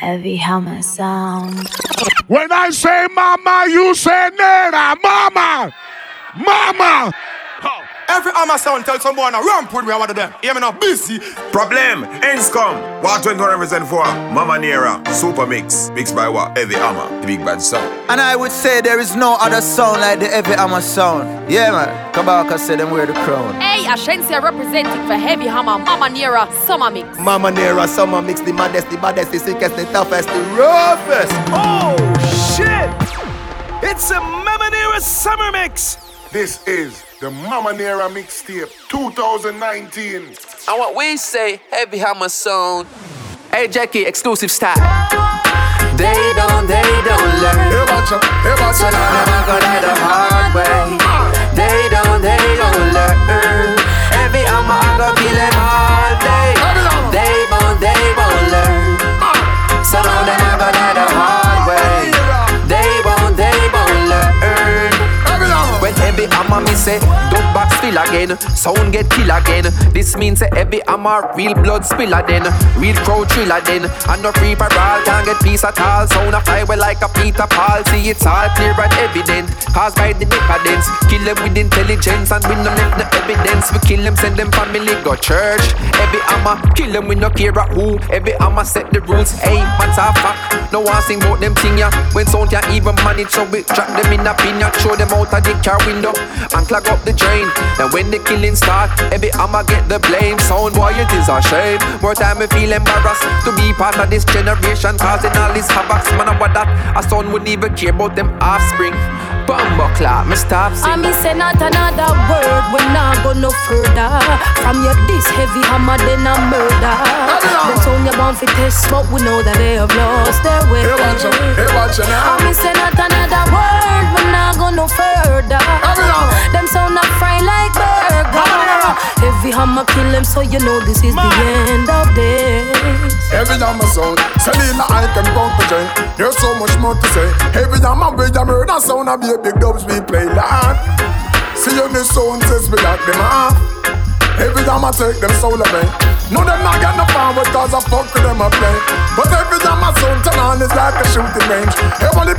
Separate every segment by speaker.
Speaker 1: Heavy Hammer Sound.
Speaker 2: When I say mama, you say nena. Mama! Mama!
Speaker 3: Every hammer sound tell someone to ramp with me of them. Hear me now, busy.
Speaker 4: Problem, ends come. What 21 represent for? Mama Nera, Super Mix. Mixed by what? Heavy Hammer, the big bad sound.
Speaker 5: And I would say there is no other sound like the Heavy Hammer sound. Yeah, man. Kabaka said them wear the crown.
Speaker 6: Hey, Ashensia representing for Heavy Hammer, Mama Nera, Summer Mix.
Speaker 7: Mama Nera, Summer Mix, the maddest, the baddest, the sickest, the toughest, the roughest.
Speaker 8: Oh, shit! It's a Mama Nera Summer Mix.
Speaker 2: This is the Mama Nera mixtape 2019. And
Speaker 9: what we say, Heavy Hammer sound. Hey Jackie, exclusive style. They don't, they don't learn.
Speaker 2: Hey, watch out, hey, watch
Speaker 9: So now never gonna the hard way. They don't, they don't learn. Heavy Hammer, I go kill them all day. They won't, they won't learn. So now never gonna the hard hammer me say, dub box fill again, sound get kill again. This means heavy hammer, real blood spiller then, real crowd thriller then. And no free parole can't get peace at all. Sound a well like a Peter Paul. See it's all clear and evident, caused by the decadence. Kill them with intelligence and we no left no evidence. We kill them, send them family go church. Heavy hammer, kill them we no care at who. Heavy hammer set the rules. Hey, man's a fact. No one sing about them thing ya. When sound can't even manage, so we trap them in a pin ya. Throw them out of the car window and clog up the drain. And when the killing start, every I'ma get the blame. Sound boy, it is a shame. More time I feel embarrassed to be part of this generation, causing all these havocs. Man, I what that a son wouldn't even care about them offspring. Bumbo clock, me stop
Speaker 10: I me say not another word, we not go no further. From your this heavy hammer, then a murder. Them sound you want fi test, but we know that they have lost their way.
Speaker 2: Hey, watch out, hey, watch out now.
Speaker 10: I me say not another word, we not go no further. Them sound a fry like burger. Heavy hammer kill them, so you know this is the end of days.
Speaker 2: Heavy hammer sound, Selena I can count the joint. There's so much more to say. Heavy hammer, we a murder sound, I be a big dubs we play loud. See on the sound says we lock them off. Every time I take them soul away No them not get no power cause I fuck with them a play But every time I sound turn on it's like a shooting range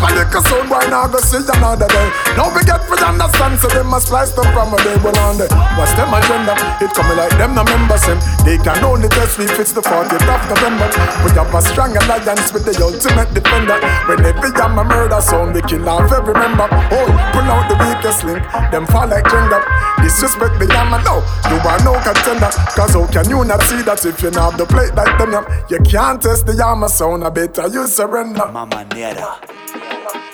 Speaker 2: A sound why not go see another day? Now we get free understand so them must slice them from a day on day. What's them agenda? It coming like them no members him They can only test if it's the 40th of November. We have a strong alliance with the ultimate defender. When every time a murder sound they kill off every member. Oh, pull out the weakest link Them fall like Jenga Disrespect the yammer now You are no contender Cause how can you not see that if you not have the plate like them yam You can't test the yammer sound I better you surrender
Speaker 5: Mama Nera.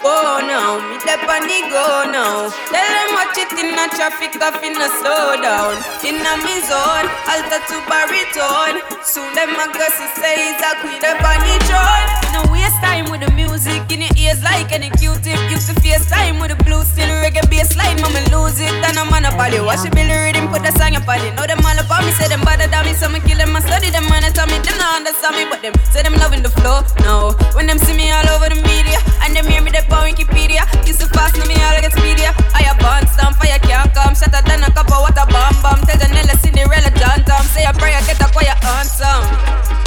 Speaker 11: Oh no, me dep on the go now. Tell them watch it in a traffic off in a slow down. In a me zone, alto to baritone. Soon them a go see say it's a queen up on the throne. No waste time with the music in your ears like any Q-tip. Used to face time with the blue still reggae bass line. Mama lose it and I'm on a poly. Watch it build the rhythm, put the song up on it. Know them all about me, say them bother down me, so me kill them. I study them and I tell me them not understand me, but them say them loving the flow. No, when them see me all over the media and them hear me they on Wikipedia. Used to fast, now me get speedier. I a bond stamp, fire can't come. Shatter than a cup of water, bomb bomb. Tell Cinderella, John Tom. Say a prayer, get a quiet answer.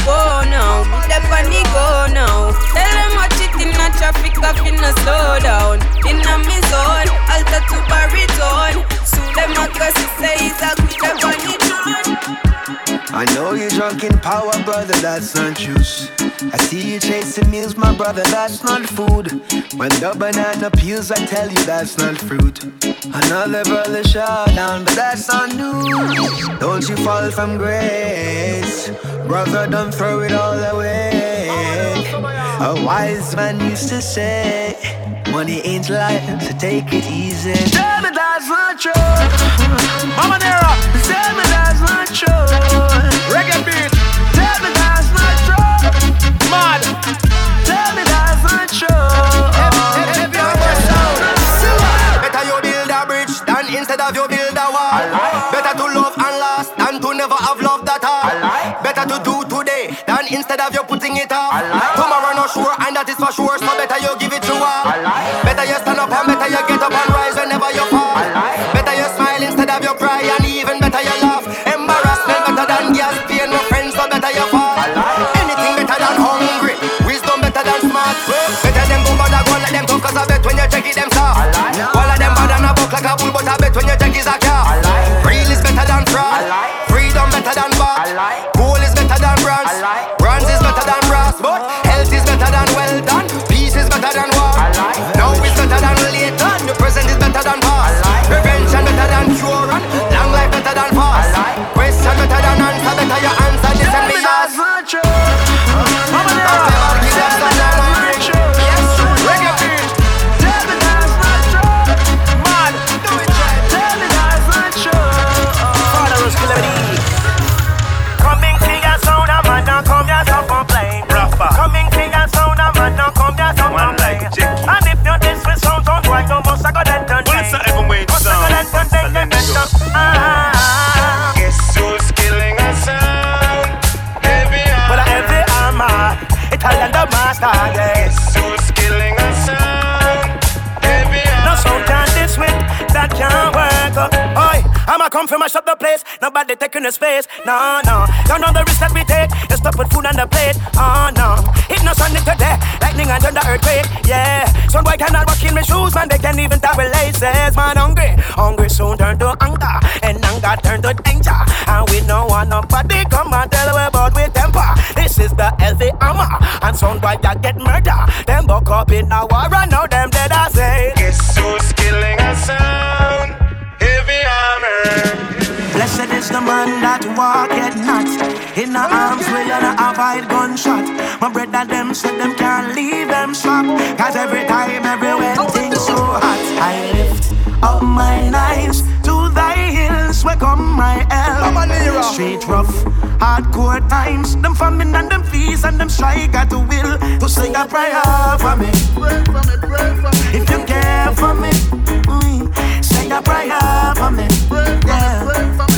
Speaker 11: Go now, me the funny go now. Tell them watch it in a traffic, a slow down. In a me zone, alto to baritone. Soon them a see say it's a the funny tune.
Speaker 5: I know you're drunk in power, brother, that's not juice. I see you chasing meals, my brother, that's not food. When the banana peels, I tell you that's not fruit. Another brother shot down, but that's not news. Don't you fall from grace, brother, don't throw it all away. A wise man used to say, Money ain't life, so take it easy. Tell me that's not true. Mama Nera,
Speaker 7: Tomorrow not sure and that is for sure, so better you give it to all. Better you stand up and better you get up and rise whenever you fall.
Speaker 12: The. No, no. Don't know the risk that we take. Just to put food on the plate. Ah, oh no. It no sunny today. Lightning and thunder earthquake. Yeah. Some boy cannot walk in my shoes, man. They can't even tie with laces. Man, hungry. Hungry soon turn to anger. And anger turn to danger. And we don't want nobody come and tell us about we temper. This is the healthy armor. And some boy ya get murder. Them buck up in a war and the man that walk at not in the arms where you not avoid gunshot. My brother them said them can't leave them shop. Cause every time, everywhere things so hot. I lift up my eyes to thy hills where come my help. Straight rough, hardcore times. Them famine and them fees and them strike at the will to say a prayer for me. If you care for me, mm, say a prayer for me. Yeah.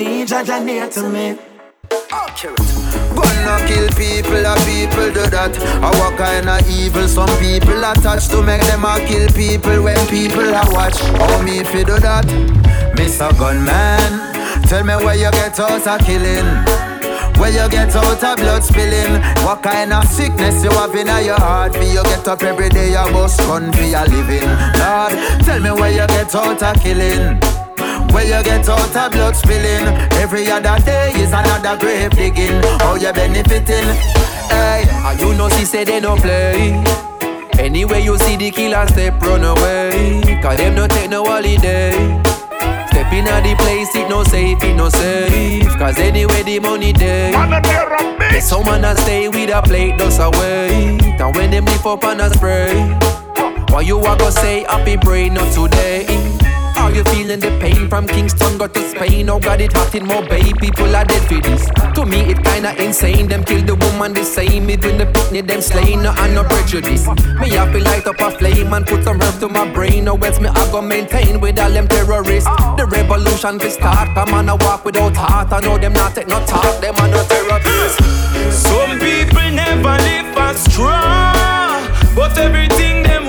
Speaker 12: Need Jaja near to me.
Speaker 13: Gonna kill people, a people do that. Or what kind of evil some people attach to make them a kill people when people are watch. How me fi do that? Mr. Gunman, tell me where you get out of killing. Where you get out of blood spilling What kind of sickness you have in your heart For you get up every day you bust gun for your living Lord, tell me where you get out of killing where you get out of blood spilling Every other day is another grave digging. How you benefiting? Hey,
Speaker 9: And you know she said they no play. Anyway you see the killer step run away. Cause them no take no holiday. Step in the place it no safe, it no safe. Cause anyway the money there There's someone that stay with a plate does away And when them lift up and a spray. Why you a go say happy brain not today are you feeling the pain from Kingston got to Spain? Oh God, it hot in Mobay, people are dead for this. To me, it kinda insane. Them kill the woman the same, even the picnic them slain. No, and no prejudice. Me have to light up a flame and put some herb to my brain. No else me I go maintain with all them terrorists. The revolution will start. Come on, I walk without heart. I know them not take no talk. Them are no terrorists.
Speaker 5: Some people never live as strong, but everything them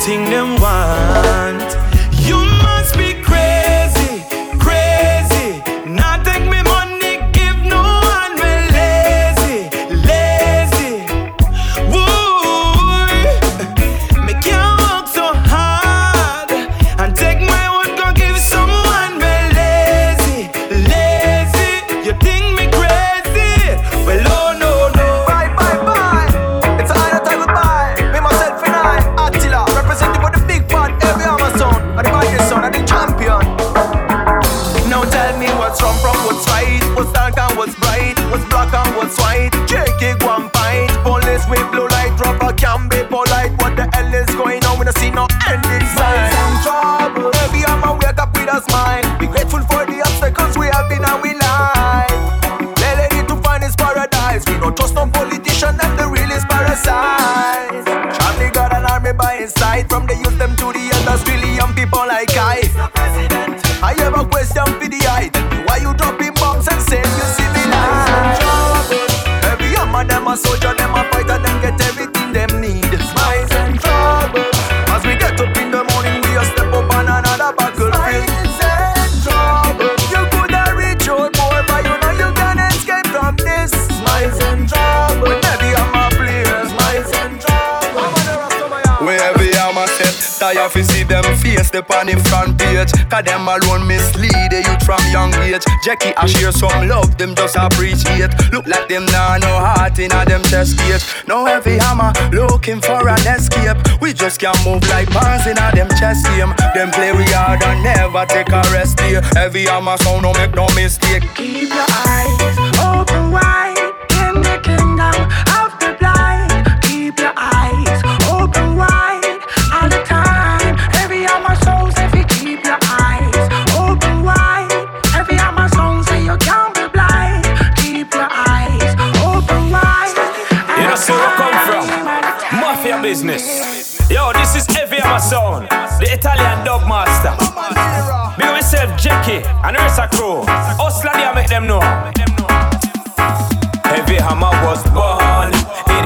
Speaker 5: everything them want.
Speaker 14: Step, tired fi see them face the on the front page. Cause them alone mislead the youth from young age. Jackie I share some love, them just appreciate. Look like them nah no heart in a them chest cage. No heavy hammer, looking for an escape. We just can't move like pawns in a them chest game. Them play we hard and never take a rest here. Heavy hammer sound, no make no mistake.
Speaker 12: Keep your eyes
Speaker 15: business. Yo, this is Heavy Hammer Sound, the Italian dub master. Me myself, Jackie, and Ursa Crew. Hustler, they make them know. Heavy hammer was born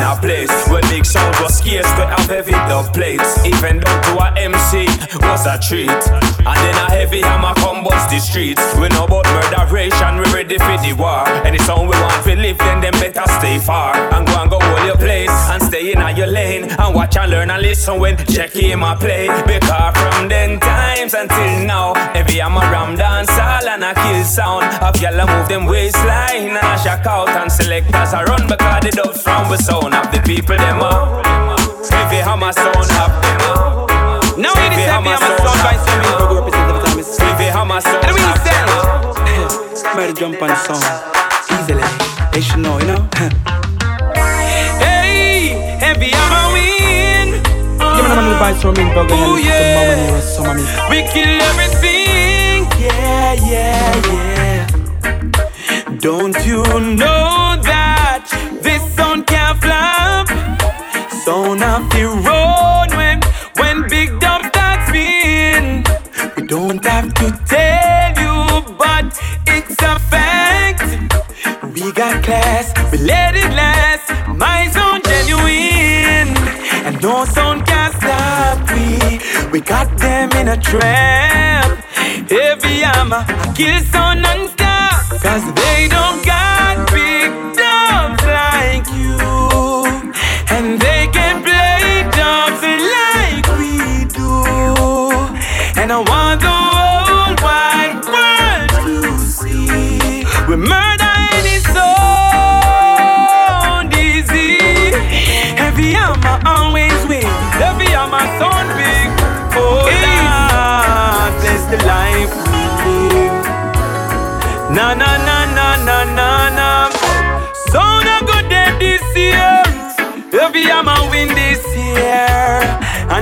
Speaker 15: a place where big sound was scarce to have heavy dub plates. Even though to a MC was a treat. And then a heavy hammer come bust the streets. We know about murderation, we ready for the war. Any sound we want to live, then them better stay far. And go and go hold your place and stay in your lane. And watch and learn and listen when Jackie my play. Because from then times until now, heavy hammer ram dance all and a kill sound. Of y'all move them waistline and a shock out and selectors a run because the dubs from the sound of the people them up. Heavy hammer sound of them up.
Speaker 16: Now it is heavy hammer sound by Sammy Bro representative time is
Speaker 15: Heavy hammer sound
Speaker 16: And we sell Better jump on the song Easily They should know, you know Hey Heavy hammer win Give me the money some in burger and the near us some of me We kill everything Yeah, yeah, yeah Don't you know that This song can't flop Sound of the road when when big dump starts spin. We don't have to tell you, but it's a fact. We got class, we let it last. My sound genuine, and no sound can stop we. We got them in a trap. Heavy hammer, I kill sound non-stop. Cause they don't got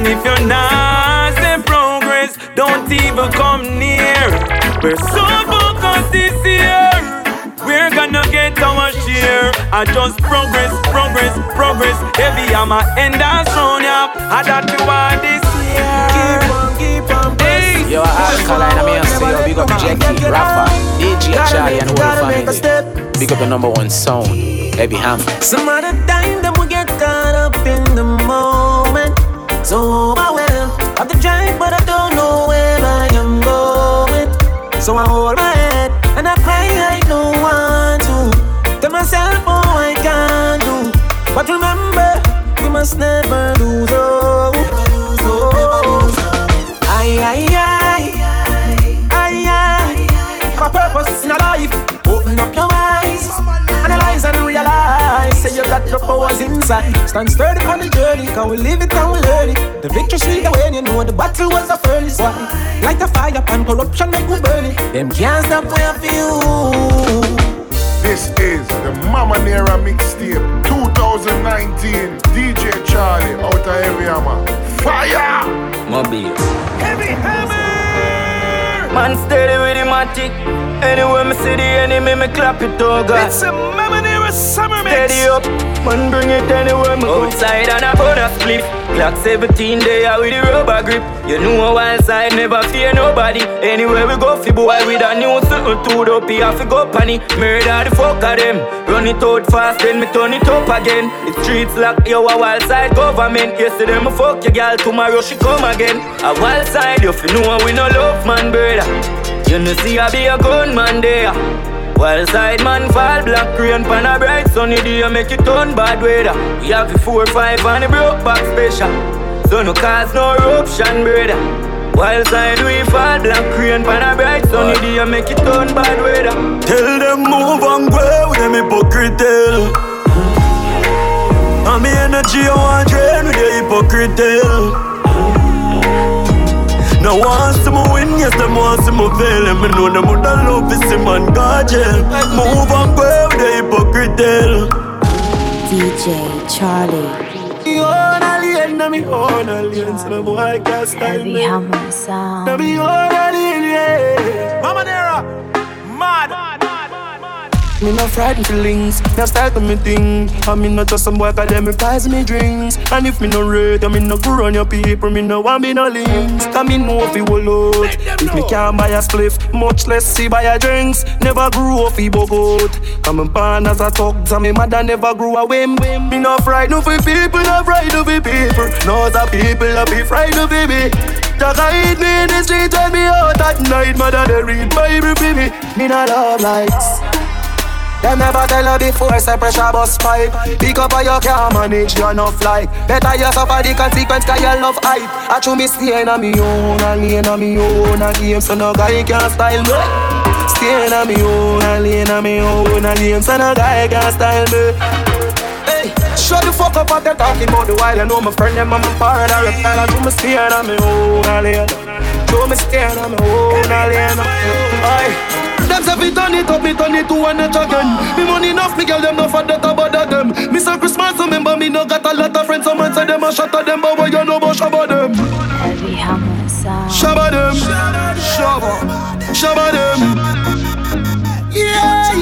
Speaker 16: And if you're not in progress, don't even come near. We're so focused this year. We're gonna get our share. I just progress, progress, progress. Heavy hammer and that's strong, yeah. I that you want this year. Keep on, keep on, hey.
Speaker 17: Yo, Alkaline, I'm here, so yo, big up Jackie, Rafa, DJ Charly, and the whole family. Big up the number one sound, Heavy Hammer.
Speaker 5: Some of the time So overwhelmed of the drive, but I don't know where I am going. So I hold my head and I cry like no one to. Tell myself, oh, I can't do. But remember, we must never lose hope. Inside. Stand sturdy on the journey. Cause we live it and we learn it. The victory sweet when you know the battle was the furnace. Why? Light a fire pan corruption make we burn it. Them can't stop where for you.
Speaker 18: This is the Mama Nera mixtape 2019. DJ Charly out of Heavy Hammer. Fire!
Speaker 17: Mobile.
Speaker 8: Heavy hammer! Man steady with the matic. Anywhere me see the enemy, me clap it oh God.
Speaker 5: It's a Mama Nera summer mix.
Speaker 8: Steady up, man bring it anywhere me go. Outside and I put a split. Clock 17 day out with the rubber grip. You know a wild side never fear nobody. Anywhere we go, fi boy with a new something to up. He have to go panny. Murder the fuck of them. Run it out fast, then me turn it up again. The streets lock, yo a Wileside government. Yesterday me fuck your girl, tomorrow she come again. A wild side, you fi know we no love man, brother. You know see I be a gunman there. Wild side man fall black rain pan a bright sunny day make it turn bad weather. We have the four five and the broke back special, so no cause no eruption brother. Wild side we fall black rain pan a bright sunny day make it turn bad weather.
Speaker 19: Tell them move and with them hypocrite tell. And me energy I want drain with the hypocrite tell. Now want some win, yes, them want some fail And me know them would love to see man God jail Move and go with the hypocrite tell.
Speaker 1: DJ Charly.
Speaker 5: Me own alien, na me own alien So the boy can't style
Speaker 1: Heavy
Speaker 5: me
Speaker 1: hammer sound.
Speaker 5: Na me own alien, yeah
Speaker 8: Mama Nera, mad.
Speaker 5: Me no frightened feelings, me start to me thing. I mean not just some boy cause them prize me drinks. And if me no rate, I mean no go on your people, me no want me no links. Cause me know if you will out. If me can't buy a spliff, much less see buy a drinks. Never grew up fi bogot. Come and born as a thug, so me mother never grew a whim. Me no frightened for people, no frightened for people. No the people, I be frightened for me. Just hide me in the street when me out at night, mother they read Bible for me. Me not love likes. Them never tell her before, say pressure bus pipe. Pick up how you can manage, you enough like Better you suffer the consequence, cause you love hype. I true me stay in a me own, and lane a me own A game so no guy can style me. Stay in a me own, and lane a me own A game so no guy can style me. Hey, shut the fuck up what they talking about the while I know my friend them and my partner I reptile I do me stay in a me own, and lane Do me stay in a me own, and lane Aye them say fi turn it up, me turn it to one notch again. Me money enough, me girl them no for that about them. Me say Christmas, remember me no got a lot of friends. Someone say them a shot at them, but what you know about shabba them?
Speaker 1: Heavy hammer sound.
Speaker 5: Shabba them, shabba, shabba them. Yeah.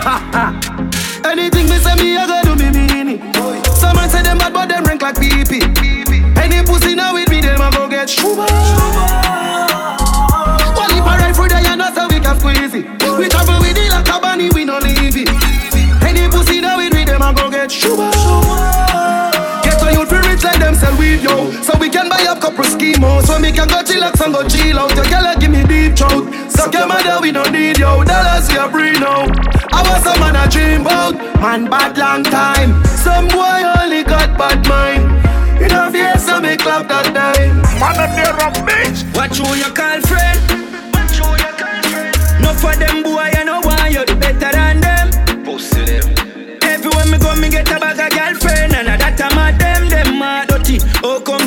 Speaker 5: Anything me say me, I gotta do me mean it. Someone say them bad, but them rank like pee pee. Any pussy now with me, them a go get shuba can We travel with it like a bunny, we no leave it. Any pussy that we with them, I go get sugar. Get a youth rich like them sell weed, yo. So we can buy up couple schemos. So we can go chillax and go chill out. Your girl give me deep throat. Suck your mother, we don't need yo. Dollars we are free now. I was a man I dream about. Man bad long time. Some boy only got bad mind. In a face, so me clap that time.
Speaker 20: Man, near a bitch.
Speaker 5: What you your call friend? For them boy, I know why you're the better than them. Pussy them. Everywhere me go, me get a bag of girlfriend, and that time of them, them mad dirty. Oh, comes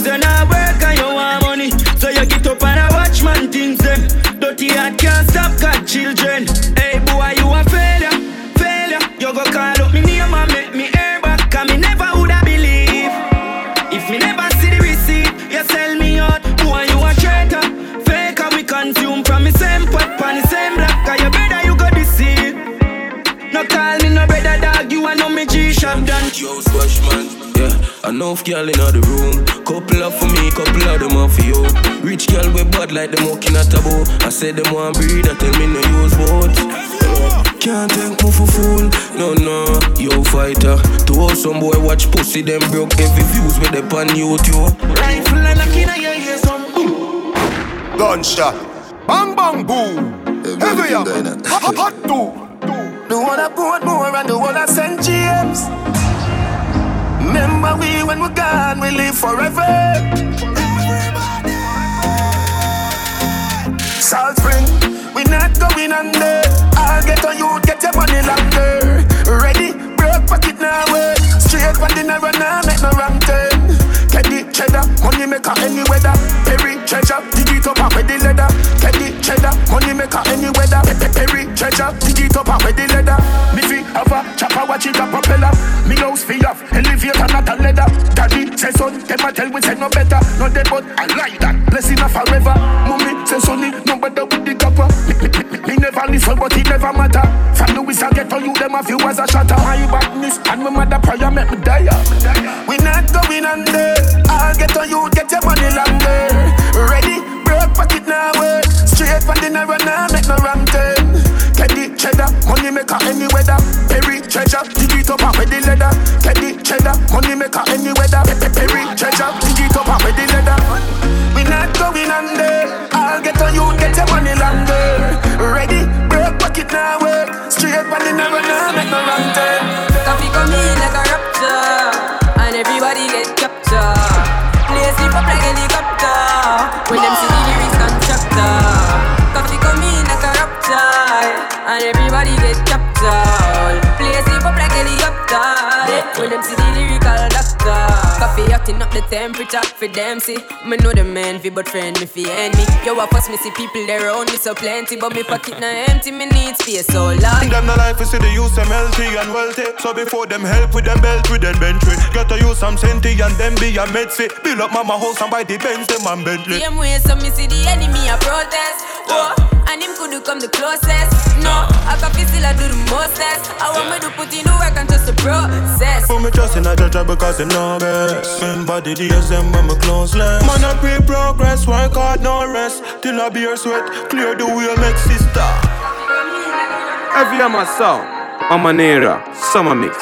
Speaker 21: Enough girl in the room. Couple up for me, couple of them off for you. Rich girl with bad like them walking at a bow. I said them want breed, I tell me no use vote. Can't take me for fool, no no, yo fighter. To all some boy watch pussy, them broke every views with the pan YouTube.
Speaker 5: Rifle and a kid, I hear some boom.
Speaker 20: Gunshot, bang bang boom. Heavy up, hot hot two.
Speaker 5: The one I put more and the one I St. James. Remember we when we're gone, we live forever. Salt Spring, we not going under. I'll get on you, get your money longer. Ready, broke pocket now, work. Straight one dinner run now, make no wrong turn. Cheddar, money maker any weather. Perry treasure, dig it up and the leather. Teddy cheddar, money maker any weather. Perry treasure, dig it up and the leather. Me fi have a chopper, watch it a propeller. Me house fi off, elevator not a leather. Daddy say son, them a tell we say no better. No dead but I like that. Blessing a forever. Mommy say sonny, no better with the copper. Me, never listen, but it never matter. From Louis I get on you, them a few as a shatter. My badness and my mother prayer make me die. We not going under. I'll get on you, get your money longer. Ready, broke pocket now work. Straight from the narrow now, make no wrong turn. Teddy cheddar, money maker any weather. Perry treasure, dig it up and with the leather. Teddy cheddar, money maker any weather. Perry treasure, dig it up and with the leather. We not going under. I'll get on you, get your money longer.
Speaker 11: Sleep up like helicopter. When them see the lyrical doctor. Hotting up the temperature for them see. Me know the man fi but friend me fi enemy. Yo, I fuss me see people there around me so plenty, but me pocket now empty. Me need space so long.
Speaker 22: Them no life is see the use them healthy and wealthy. So before them help with them belt with them bentley, get to use some senti and them be a medsi. Build up mama house and buy the Benz them and Bentley.
Speaker 11: Same way so me see the enemy a protest. Oh, and him could come the closest. No, I can feel still I do the mostest. I want me to put in the work and just the process.
Speaker 22: Put me trust in a judge because them know best. Remember the days them when me close less. Man I pre progress, work hard no rest. Till I beer sweat, clear the way make sister.
Speaker 16: Every Hammer sound, Amanera, summer mix.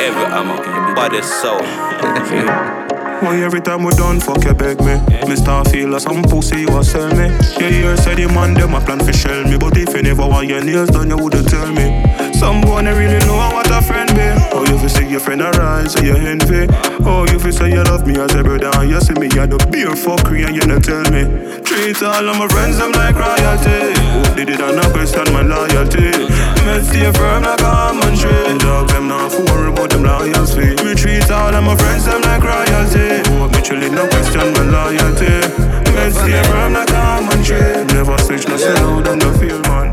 Speaker 23: Every Hammer, body soul.
Speaker 22: Why every time we done, fuck you beg me Me start feel like some pussy you a sell me Yeah, you say the man them a plan for shell me But if you never want your nails done, you wouldn't tell me Some boy they really know what a friend be Oh, you fi see your friend arise, so you envy. Oh, you fi say you love me as a brother And you see me at the beer fuckery and you not tell me. Treat all of my friends them like royalty. Who did it and not question my loyalty? Me stay firm like a almond tree. Dog them not for about them loyalty Me treat all of my friends them like royalty. Hope me chillin' no question my loyalty. Me stay firm like a almond tree. Never switch no slow down no feel man.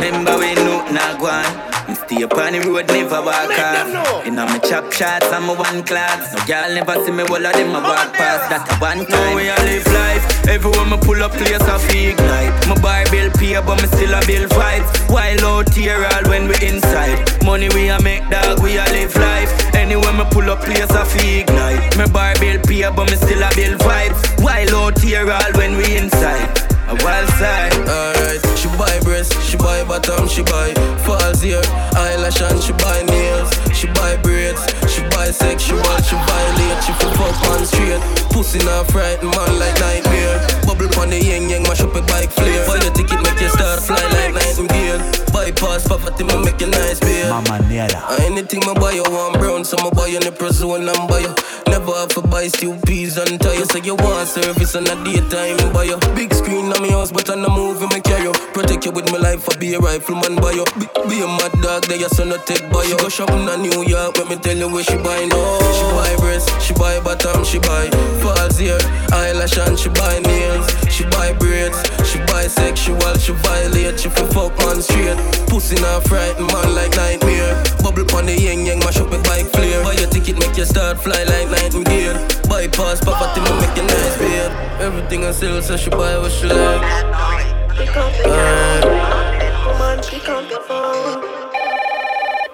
Speaker 24: Remember when no not go on. Me stay upon the road, never walk off. You know me chop shots and my one class. No girl never see me all of them I walk past. That a one time.
Speaker 14: Now we a live life. Everywhere me pull up, place I feel ignite. My bar bill pay, but me still a bill fight. While out here, all when we inside. Money we a make, dog, we a live life. Anywhere me pull up, place I feel ignite. My bar bill pay, but me still a bill fight. While out here, all when we inside. A wild side.
Speaker 21: Alright, she buy breast, she buy bottom, she buy falls here, eyelash and she buy nails, she buy braids, she buy sexual, she violate, she fuck on straight. Pussy not frightened man like nightmare. Bubble pon the yang yang, mash up a bike flare. Buy your ticket, make you start fly like nightingale. Bypass poverty, me make you nice beer.
Speaker 10: Mama Nera.
Speaker 21: Uh, anything my buy you want brown, so my buy you in the zone and buy you. Never have to buy steel peas and tires. So you want service on a daytime, buy you. Big screen on me house, but on the movie me carry you. Protect you with my life, I be a rifleman buy you. Be, be a mad dog, there you son not take buy you. She go shopping in New York, let me tell you where she buy no. She buy breast, she buy bottom, she buy falls here, eyelash and she buy nails. She buy braids, she buy sexual, she violate, she for fuck man straight. Pussy not frightened man like nightmare. Bubble pon the yang yang, mash up a bike flare. Buy your ticket, make you start fly like nightingale. Bypass poverty, me make you nice beard. Everything I sell, so she buy what she like.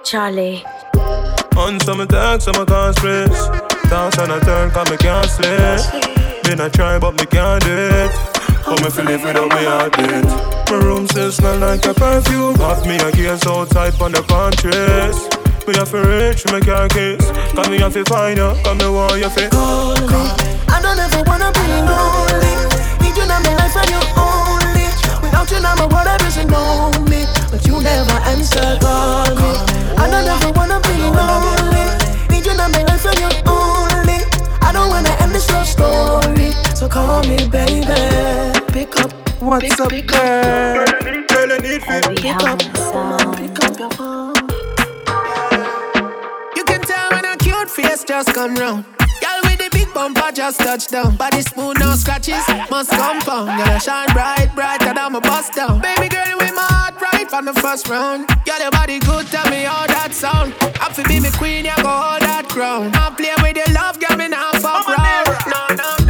Speaker 1: Charlie.
Speaker 22: On some talk, some I can't stress. Dance and I turn, cause me can't sleep. A try, but me can't do it. But me feel live without me heartbeat. My room still smell like a perfume. Have me a case outside on the contrast. Me have to reach, me can't kiss. Cause me have to find you, cause me want you fit.
Speaker 12: I don't ever wanna be lonely. Need you in my life and you only. Without you, now my world doesn't know me. But you never answer, call me. I don't ever wanna be lonely. Need you in my life and you only. I don't wanna end this love story. So call me, baby. Pick up.
Speaker 22: What's
Speaker 12: pick,
Speaker 22: up,
Speaker 12: pick
Speaker 22: girl?
Speaker 12: Up.
Speaker 22: Girl, I need fit.
Speaker 12: Pick up. Pick up your phone. You can tell when a cute face just come round. Bumper just touch down. Body smooth, no scratches, must compound. Girl, shine bright, brighter than my bust down. Baby girl, with my heart right from the first round. Girl, your body good, tell me how that sound. I feel be me queen, you go hold that crown. I'm playing with your love, girl, me not fuck round. No, no, no.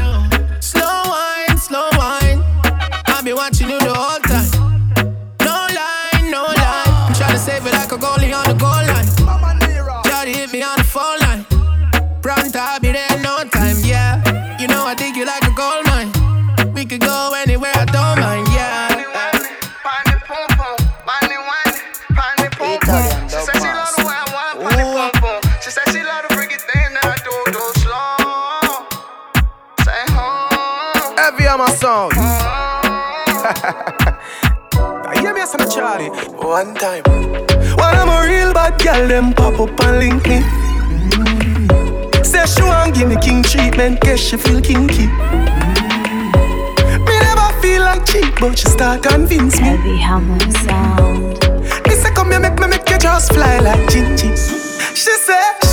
Speaker 16: Heavy Hammer sound. I hear me as a Charlie. One time. When I'm a real bad girl, them pop up and link me. Mm. Say she want give me king treatment, guess she feel kinky. Mm. Me never feel like cheap, but she start convince me.
Speaker 1: Heavy Hammer sound.
Speaker 16: Me say come here, make me make you just fly like Gingy. She say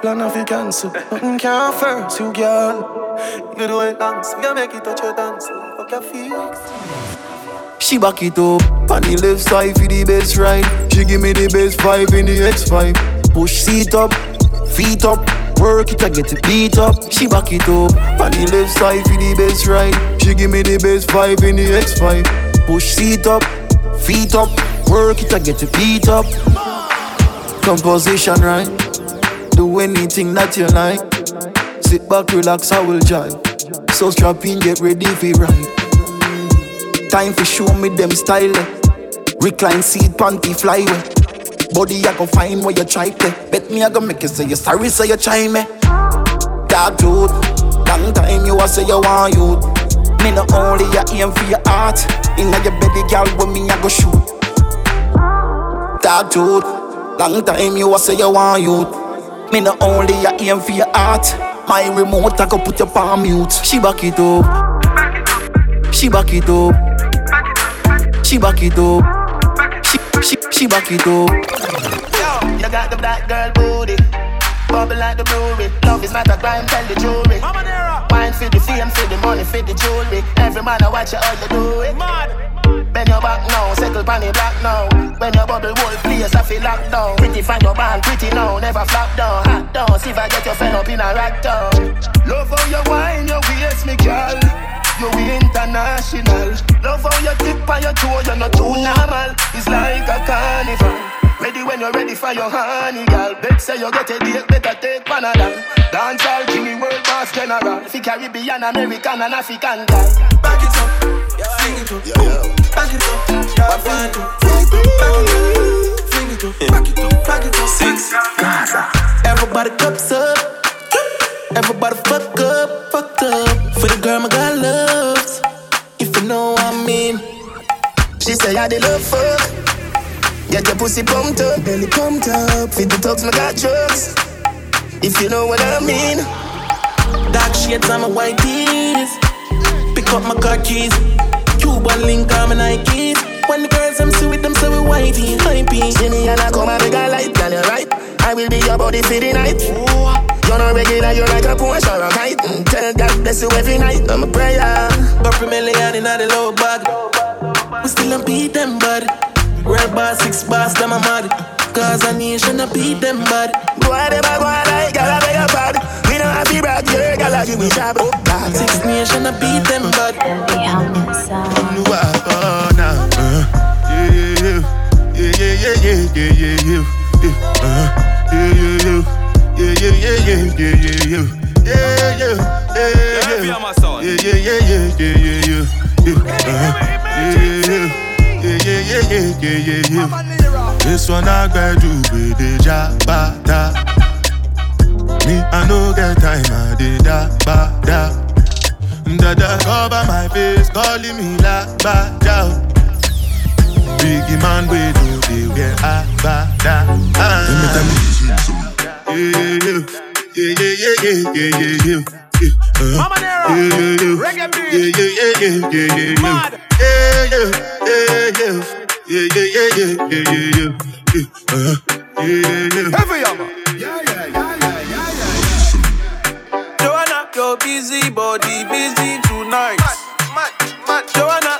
Speaker 25: plan off you cancel. Nothing can first, you girl. You do it dance, you make it touch your dance. Fuck your feet.
Speaker 5: She back it up on the left side for the best ride. She give me the best vibe in the X5. Push seat up, feet up, work it, I get it beat up. She back it up on the left side for the best ride. She give me the best vibe in the X5. Push seat up, feet up, work it, I get it beat up. Composition right, do anything that you like. Sit back, relax, I will jive. So strap in, get ready for ride. Time for show me them style. eh. Recline seat, panty flyway. Body I go find where you try to. Bet me I go make you say you sorry, say you try me. Dark truth, long time you a say you want you. Me not only you aim for your heart. Inna your belly, girl, with me I go shoot. Dark truth, long time you a say you want you. Me not only you aim for your heart. My remote I go put your palm mute. She back it up. She back it up. She back it up. She she she back it up.
Speaker 25: Yo, you got the black girl booty. Bubble like the brewery. Love is not a crime, tell the jury. Wine for the fame, for the money, for the jewelry. Every man I watch you all you do it. Bend your back now, circle pan the black now. When your bubble whole place, I feel locked down. Pretty find your band, pretty now, never flop down, hot down. See if I get your friend up in a rack down. Love how you wine, your waist, me girl. You international. Love how you tip on your toe, you're not too normal. It's like a carnival. Ready when you're ready for your honey, girl. Bet say you get a date, better take Panadol. Dance all king, world boss general. Fi Caribbean, American, and African girl. Back it up, it up, back it up, girl, find it. Sing it up, back it up, back it up. Six, Gaza. Everybody cups up. Everybody fuck up, fucked up. For the girl my God loves. If you know what I mean. She say I did love fuck. Get your pussy pumped up, belly pumped up. Fit the talks, my got drugs. If you know what I mean. Dark shades on my white tees. Pick up my car keys. Cuban link on my Nikes. When the girls I'm see with them, so we whitey, hypey. Me and I come and make a light, girl, you right. I will be your body for the night. You're not regular, you're like a Porsche or a kite. Mm, Tell God bless you every night. I'm a prayer. But for million in the low bag. We still don't beat them, bud. Red bar, six bars, them a mad. Cause a nation a beat them, bud. Go ahead, go ahead, like, I beg a bad. We don't have to brag, yeah, gala, give me sharp. Six nation a beat them, bud.
Speaker 26: Oh, nah. Uh, yeah, yeah, yeah, yeah, yeah, yeah, yeah, yeah, yeah. Uh, yeah, yeah, yeah, yeah, yeah, yeah, yeah, yeah, yeah, yeah. Yeah, yeah, yeah, yeah, yeah, yeah, yeah, yeah, yeah, yeah, yeah. Yeah, yeah, yeah, yeah, yeah, yeah, yeah, yeah, yeah. This one I gotta do with the jabata. Me, I no get time, I did da ba da. Dada cover my face, calling me la ba da. Biggie man, we do the wear a ba da. Yeah, yeah, yeah, yeah, yeah, yeah, yeah. Mama Nero, yeah, yeah, yeah. reggae beat, yeah, yeah, yeah, yeah, yeah, yeah, Mad. yeah, yeah, yeah, yeah, yeah, yeah, yeah, yeah, yeah, yeah, yeah, yeah, uh, yeah, yeah.
Speaker 25: Heavy yama. Yeah, yeah,
Speaker 27: your busy body busy tonight. Joanna,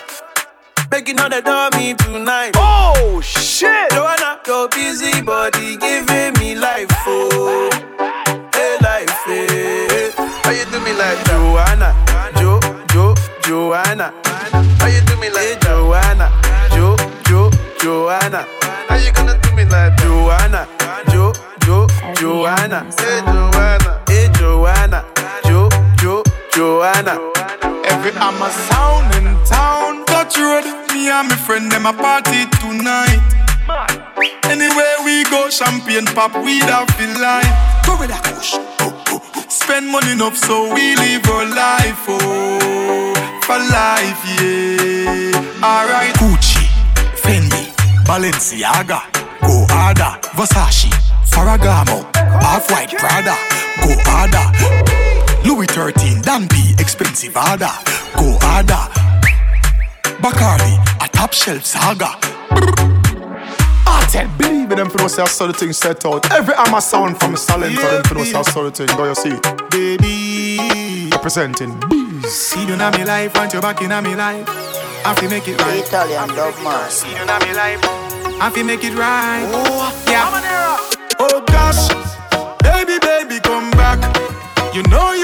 Speaker 27: making all the dummy tonight.
Speaker 25: Oh shit!
Speaker 27: Joanna, your busy body giving me life, oh, hey life, hey. How you do me like Joanna, Jo, Jo, Joanna? How you do me like eh, Joanna, Jo, Jo, Joanna? How you gonna do me like Joanna, Jo, Jo, Joanna? Hey Joanna, hey Joanna, Jo, Jo, Joanna.
Speaker 28: Every I'm a sound in town. Touch road, me and my friend them a party tonight. Anywhere we go, champagne pop, weed off the line. Go with that push. Spend money enough so we live our life, oh, for life, yeah. Alright. Gucci, Fendi, Balenciaga, go harder, Versace, Ferragamo, Off-White Prada, go harder. Louis 13, Dan B, expensive harder, go harder. Bacardi, a top shelf saga. Hot
Speaker 20: said, believe in them for those how sort of thing set out. Heavy Hammer Sound from silent yeah, to them for those how sort of thing. Go you see,
Speaker 28: baby.
Speaker 20: Representing bees.
Speaker 28: See you in me life, want you back in my life. I feel make it right.
Speaker 29: Italian dog man.
Speaker 28: See you in me life. I feel make it right. Oh, yeah. Oh gosh, baby, baby, come back. You know you're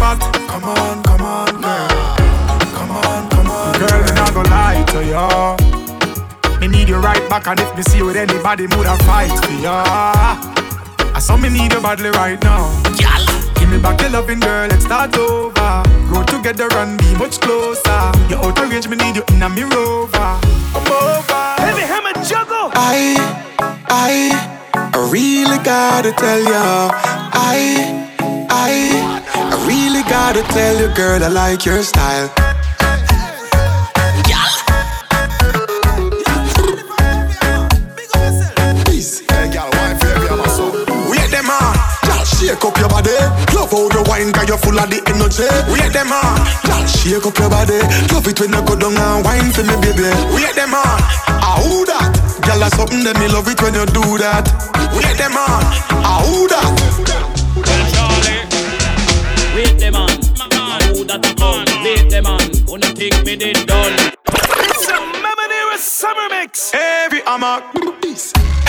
Speaker 28: Come on, come on, girl. Come on, come on, girl. And I go lie to you. Me need you right back, and if me see you with anybody, would I fight for ya? I saw me need you badly right now. Give me back your loving girl, let's start over. Grow together and be much closer. You're out of range, me need you in a me rover. Come over.
Speaker 12: Heavy hammer juggle.
Speaker 28: I, I, I really gotta tell ya. I, I, I really gotta tell you, girl, I like your style. We at just shake up your body, love how you wine, cause you're full of the energy. Wait them on, girl, shake up your body, love it when you go down and wine for me, baby. Wait them on, ah who that? Girl, that's something that me love it when you do that. Wait them on, ah who that?
Speaker 30: Who that come? Wait them on, wanna think me did done.
Speaker 12: It's a Mamanera Summer Mix.
Speaker 28: Heavy Hammer.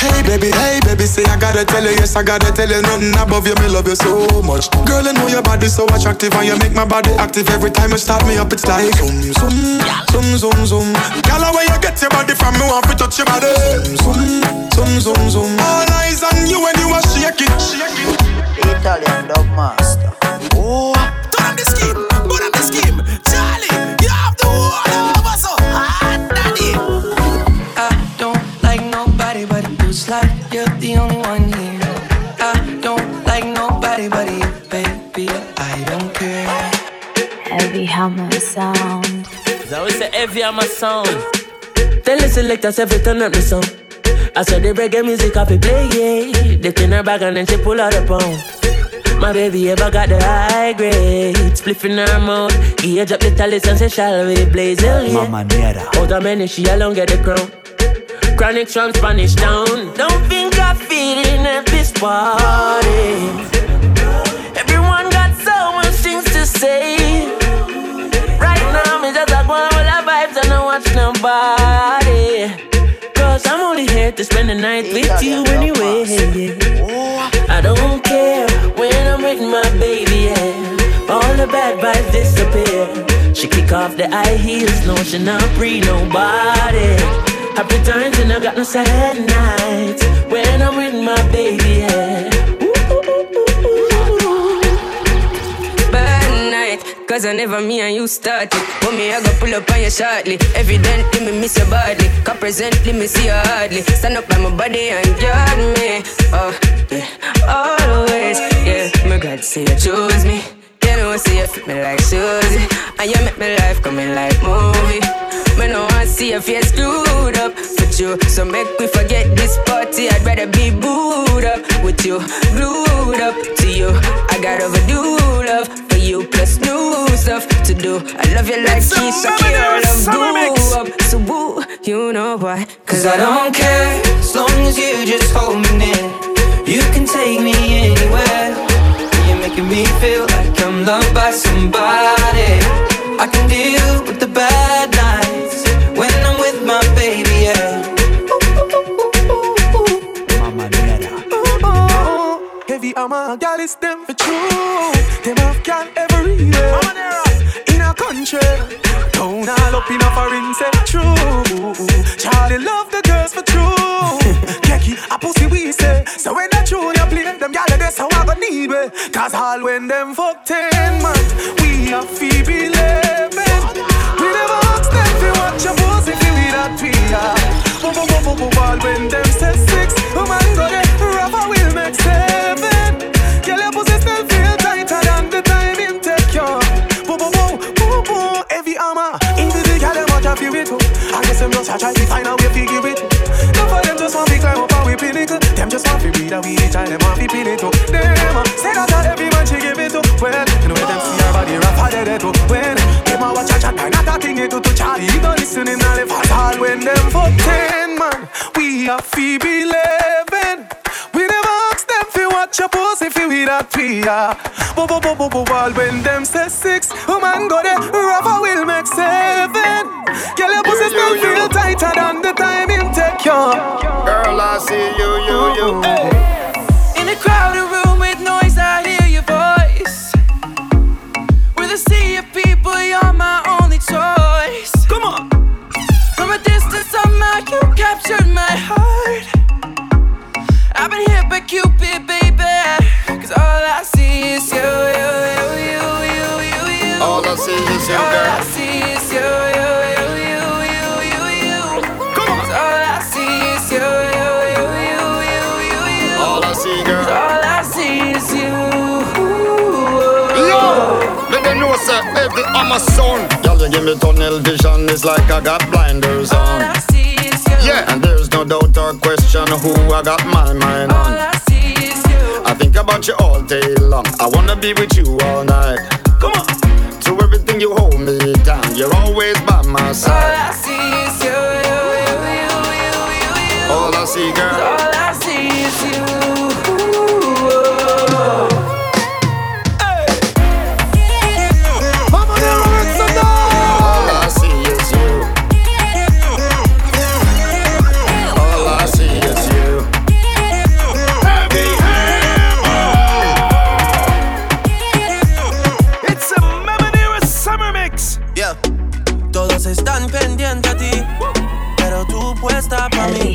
Speaker 28: Hey baby, hey baby, say I gotta tell you, yes I gotta tell you nothing above you, me love you so much. Girl, I know your body so attractive and you make my body active every time you start me up. It's like zoom, zoom, zoom, zoom, zoom. Girl, where you get your body from, me want to touch your body. Zoom, zoom, zoom, zoom. All eyes on you when you are shaking, shaking.
Speaker 29: Italian dub master.
Speaker 12: Oh, turn on the scheme,
Speaker 30: it's a heavy hammer sound. Tell the selectors every turn up the song. I saw the reggae music off it play, yeah. They in her bag and then she pull out a pound. My baby ever got the high grade Spliff in her mouth Gauge up the talents and say shall we blaze hell yeah
Speaker 29: Mama Nera.
Speaker 30: Out of many she alone get the crown Chronic from Spanish town Don't think I'm feeding at this party Everyone got so much things to say I Cause I'm only here to spend the night with you anyway I don't care when I'm with my baby, yeah. All the bad vibes disappear. She kick off the high heels, no, she not free nobody. Happy times and I got no sad nights when I'm with my baby, yeah.
Speaker 11: Cause I never me and you started. Me, I go pull up on you shortly. Evidently, me miss you badly. Cause presently, me see you hardly. Stand up by my body and guard me. Oh, yeah, always, yeah. My God, say you choose me. Can you know, say you fit me like Susie. And you make me life coming like movie. Me no want see your face screwed up with you. So make me forget this party. I'd rather be booed up with you, glued up to you. I got overdue love you, plus new stuff to do. I love you like Keisha, Kira, love grew up. So woo, you know why? Cause I don't care as long as you just hold me near. You can take me anywhere. You're making me feel like I'm loved by somebody. I can deal with the bad nights when I'm with my baby, yeah.
Speaker 29: Mama Nera.
Speaker 28: Heavy Hammer, girl, it's them for true. Them have can everywhere. In a country, down all up in a foreign say true. Charly love the girls for true. Keki, a pussy we say. So when that tune you play, them gyal that's how I go need we. Cause all when them fuck ten man, we are Phoebe eleven. We never ask them to watch your pussy feel we that we are. Boom boom boom boom boom. All when them say them just a try to find a way to give it. No for them just want to climb up and we pinnacle. Them just want to breathe a weed child, them want to pin it up. Them uh, say that a every man she give it up. When
Speaker 31: ready to win. Them a watch a chat, not a thing you do to Charlie. You don't listen in all the fast all when them for ten man. We are Phoebe your pose if you with that we are. Bo bo bo bo bo ball when them say six. Woman go there, Rafa will make seven. Girl your pussy still feel tighter than the time him take you.
Speaker 4: Girl I see you, you, you.
Speaker 32: In a crowded room
Speaker 4: every I'm a son. Y'all you give me tunnel vision, it's like I got blinders on. Yeah, and there's no doubt or question who I got my mind on. I I think about you all day long. I wanna be with you all night. Come on. To everything you hold me you're always by my side.
Speaker 32: All I see is you, you, you, you, you, you, you.
Speaker 4: All I see, girl.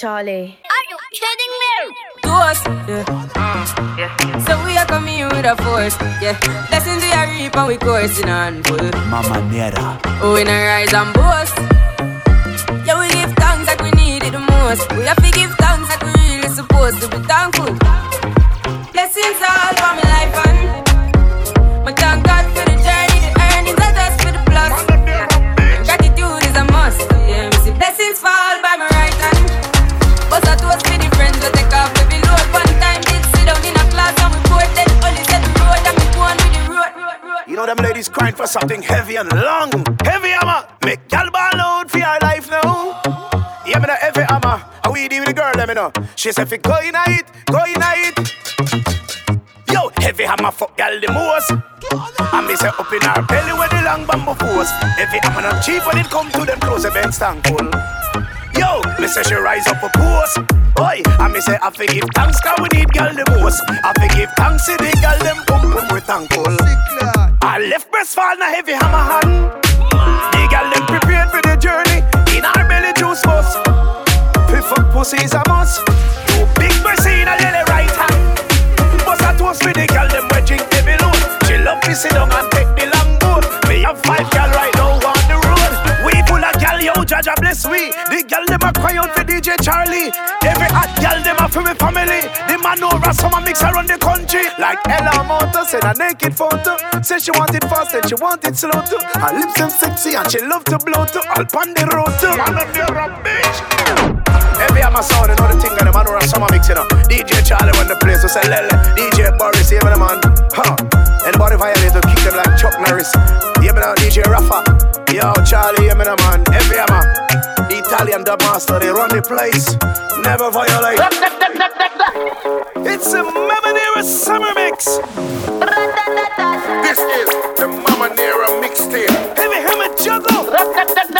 Speaker 11: Charly. Are you kidding me? To us, yeah. yeah. So we are coming here with a force, yeah. Blessings we are reap and we coursing on full.
Speaker 33: Mama Nera.
Speaker 11: Oh, we not rise and boast.
Speaker 31: Crying for something heavy and long. Heavy hammer, make gal ball out for your life now. Yeah, me know heavy hammer. How we deal with the girl, let me know. She said, "Fi go in a it, go in a it." Yo, heavy hammer fuck gal the most. And me say up in her belly where the long bamboo force. Heavy hammer not cheap when it come to them close events thankful. Yo, me say she rise up a post. Boy, and me say I forgive thanks cause we need gal the most. I forgive thanks to the gal them pum pum we thankful. Left breast fall na heavy hammer hand. The gal them prepared for the journey. In our belly juice bust. Piff up pussy is a must. Two big breasts in a little right hand. Bust a toast for the gal them we drink heavy load. She love me sit down and cry out for DJ Charly. Every hot gal them a for me family. The man over summer mix around the country. Like Ella Motor said a naked photo. Said she want it fast and she want it slow too. Her lips them sexy and she love to blow too. All on the road too. Man up there a bitch. Every I'm a sound, know the thing, and the man who summer mix, you know. DJ Charly run the place, so say Lele. DJ Boris, yeah, man, man. Huh. Anybody violate, to kick them like Chuck Norris. Yeah, man, DJ Rafa. Yo, Charly, yeah, man, man. Every I'm a the Italian dub master, they run the place. Never violate. It's a Mama Nera summer mix.
Speaker 18: This is the Mama Nera mixtape.
Speaker 31: Heavy hammer juggle.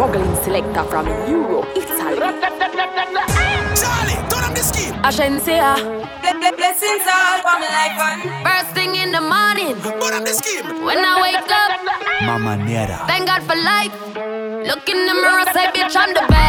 Speaker 6: juggling selector from Europe, Italy.
Speaker 31: Charly, turn on the scheme.
Speaker 6: Ashensia.
Speaker 11: Ble- ble- Blessings all for my life and
Speaker 34: First thing in the morning.
Speaker 31: Turn on the scheme.
Speaker 34: When I wake up,
Speaker 33: Mama Nera.
Speaker 34: thank God for life. Look in the mirror, say, bitch, I'm the best, best,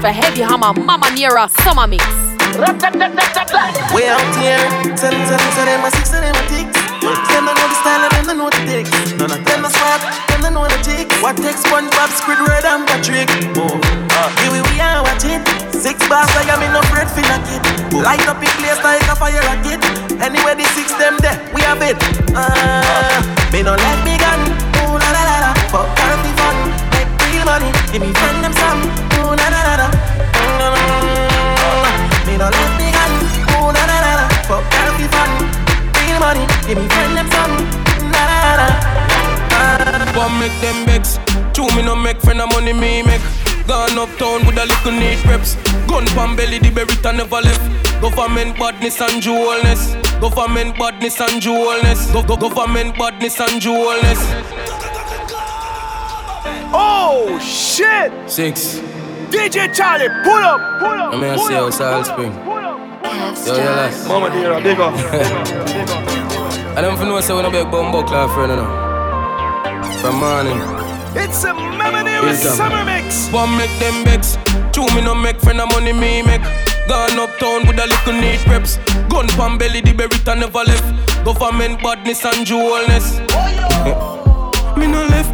Speaker 11: for
Speaker 6: Heavy Hammer, Mama Nera, Summer Mix.
Speaker 5: We out here, tell them, tell them, them, them know the style and them know the. None of them them know the. What takes SpongeBob, Squidward and Patrick? Oh, uh, here we, we are watching. Six bars, I am in bread. Light up in place like a fire rocket. The six them there, we have it. Uh, me no me gun. Ooh la la la la, fuck can't be fun. Make real money, give me friend them some. Ooh la la la la. Mm, Me no like me gun. Ooh la la la la, fuck can't be fun. Real money, give me friend them some. La la la.
Speaker 21: One make them vex. Two me no make friend of money me make. Gone uptown with a little neat reps. Gun pan belly, the Beretta never left. Government badness and jewelness. Government badness and jewelness. Go, go, government badness and jewelness.
Speaker 31: Oh shit!
Speaker 21: Six.
Speaker 31: DJ Charly, pull up, pull up.
Speaker 21: I'm here to see how Salt Spring. Yo, yo, lads.
Speaker 31: Mama dear, big up.
Speaker 21: I don't know say when I big bumbo club friend, you know. From morning.
Speaker 31: It's a Mama Nera
Speaker 21: Here's them.
Speaker 31: summer mix.
Speaker 21: One make them vex. Two me no make friend of money me make. Gone uptown with a little neat reps. Gun pan belly, the Beretta never left. Government badness and jewelness. Oh, me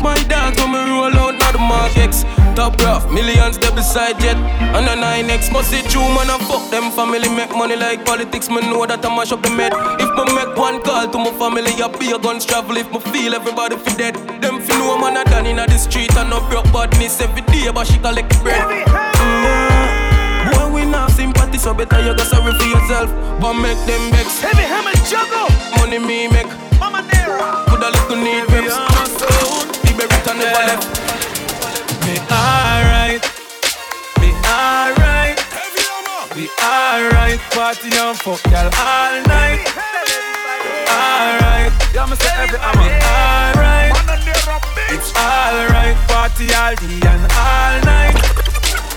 Speaker 21: my dog when me roll out now the Mark X. Top rough, millions there beside jet. And a 9X must see true man and fuck them family make money like politics. Me know that I mash up the med. If me make one call to my family, I be a guns travel. If me feel everybody fi dead, them fi know man a done inna the street and no broke badness every day, but she collect bread. Mm, Boy, we not sympathy
Speaker 16: so better you go sorry for yourself. But make them vex.
Speaker 8: Heavy hammer juggle.
Speaker 16: Money me make.
Speaker 8: Mama Nera.
Speaker 16: Put a little need reps. The berry never left. Me alright. Me alright. We alright. Party and fuck y'all all night. Alright.
Speaker 8: Yeah, me say
Speaker 16: Heavy
Speaker 8: Hammer.
Speaker 16: alright. It's alright. Party all day and all night.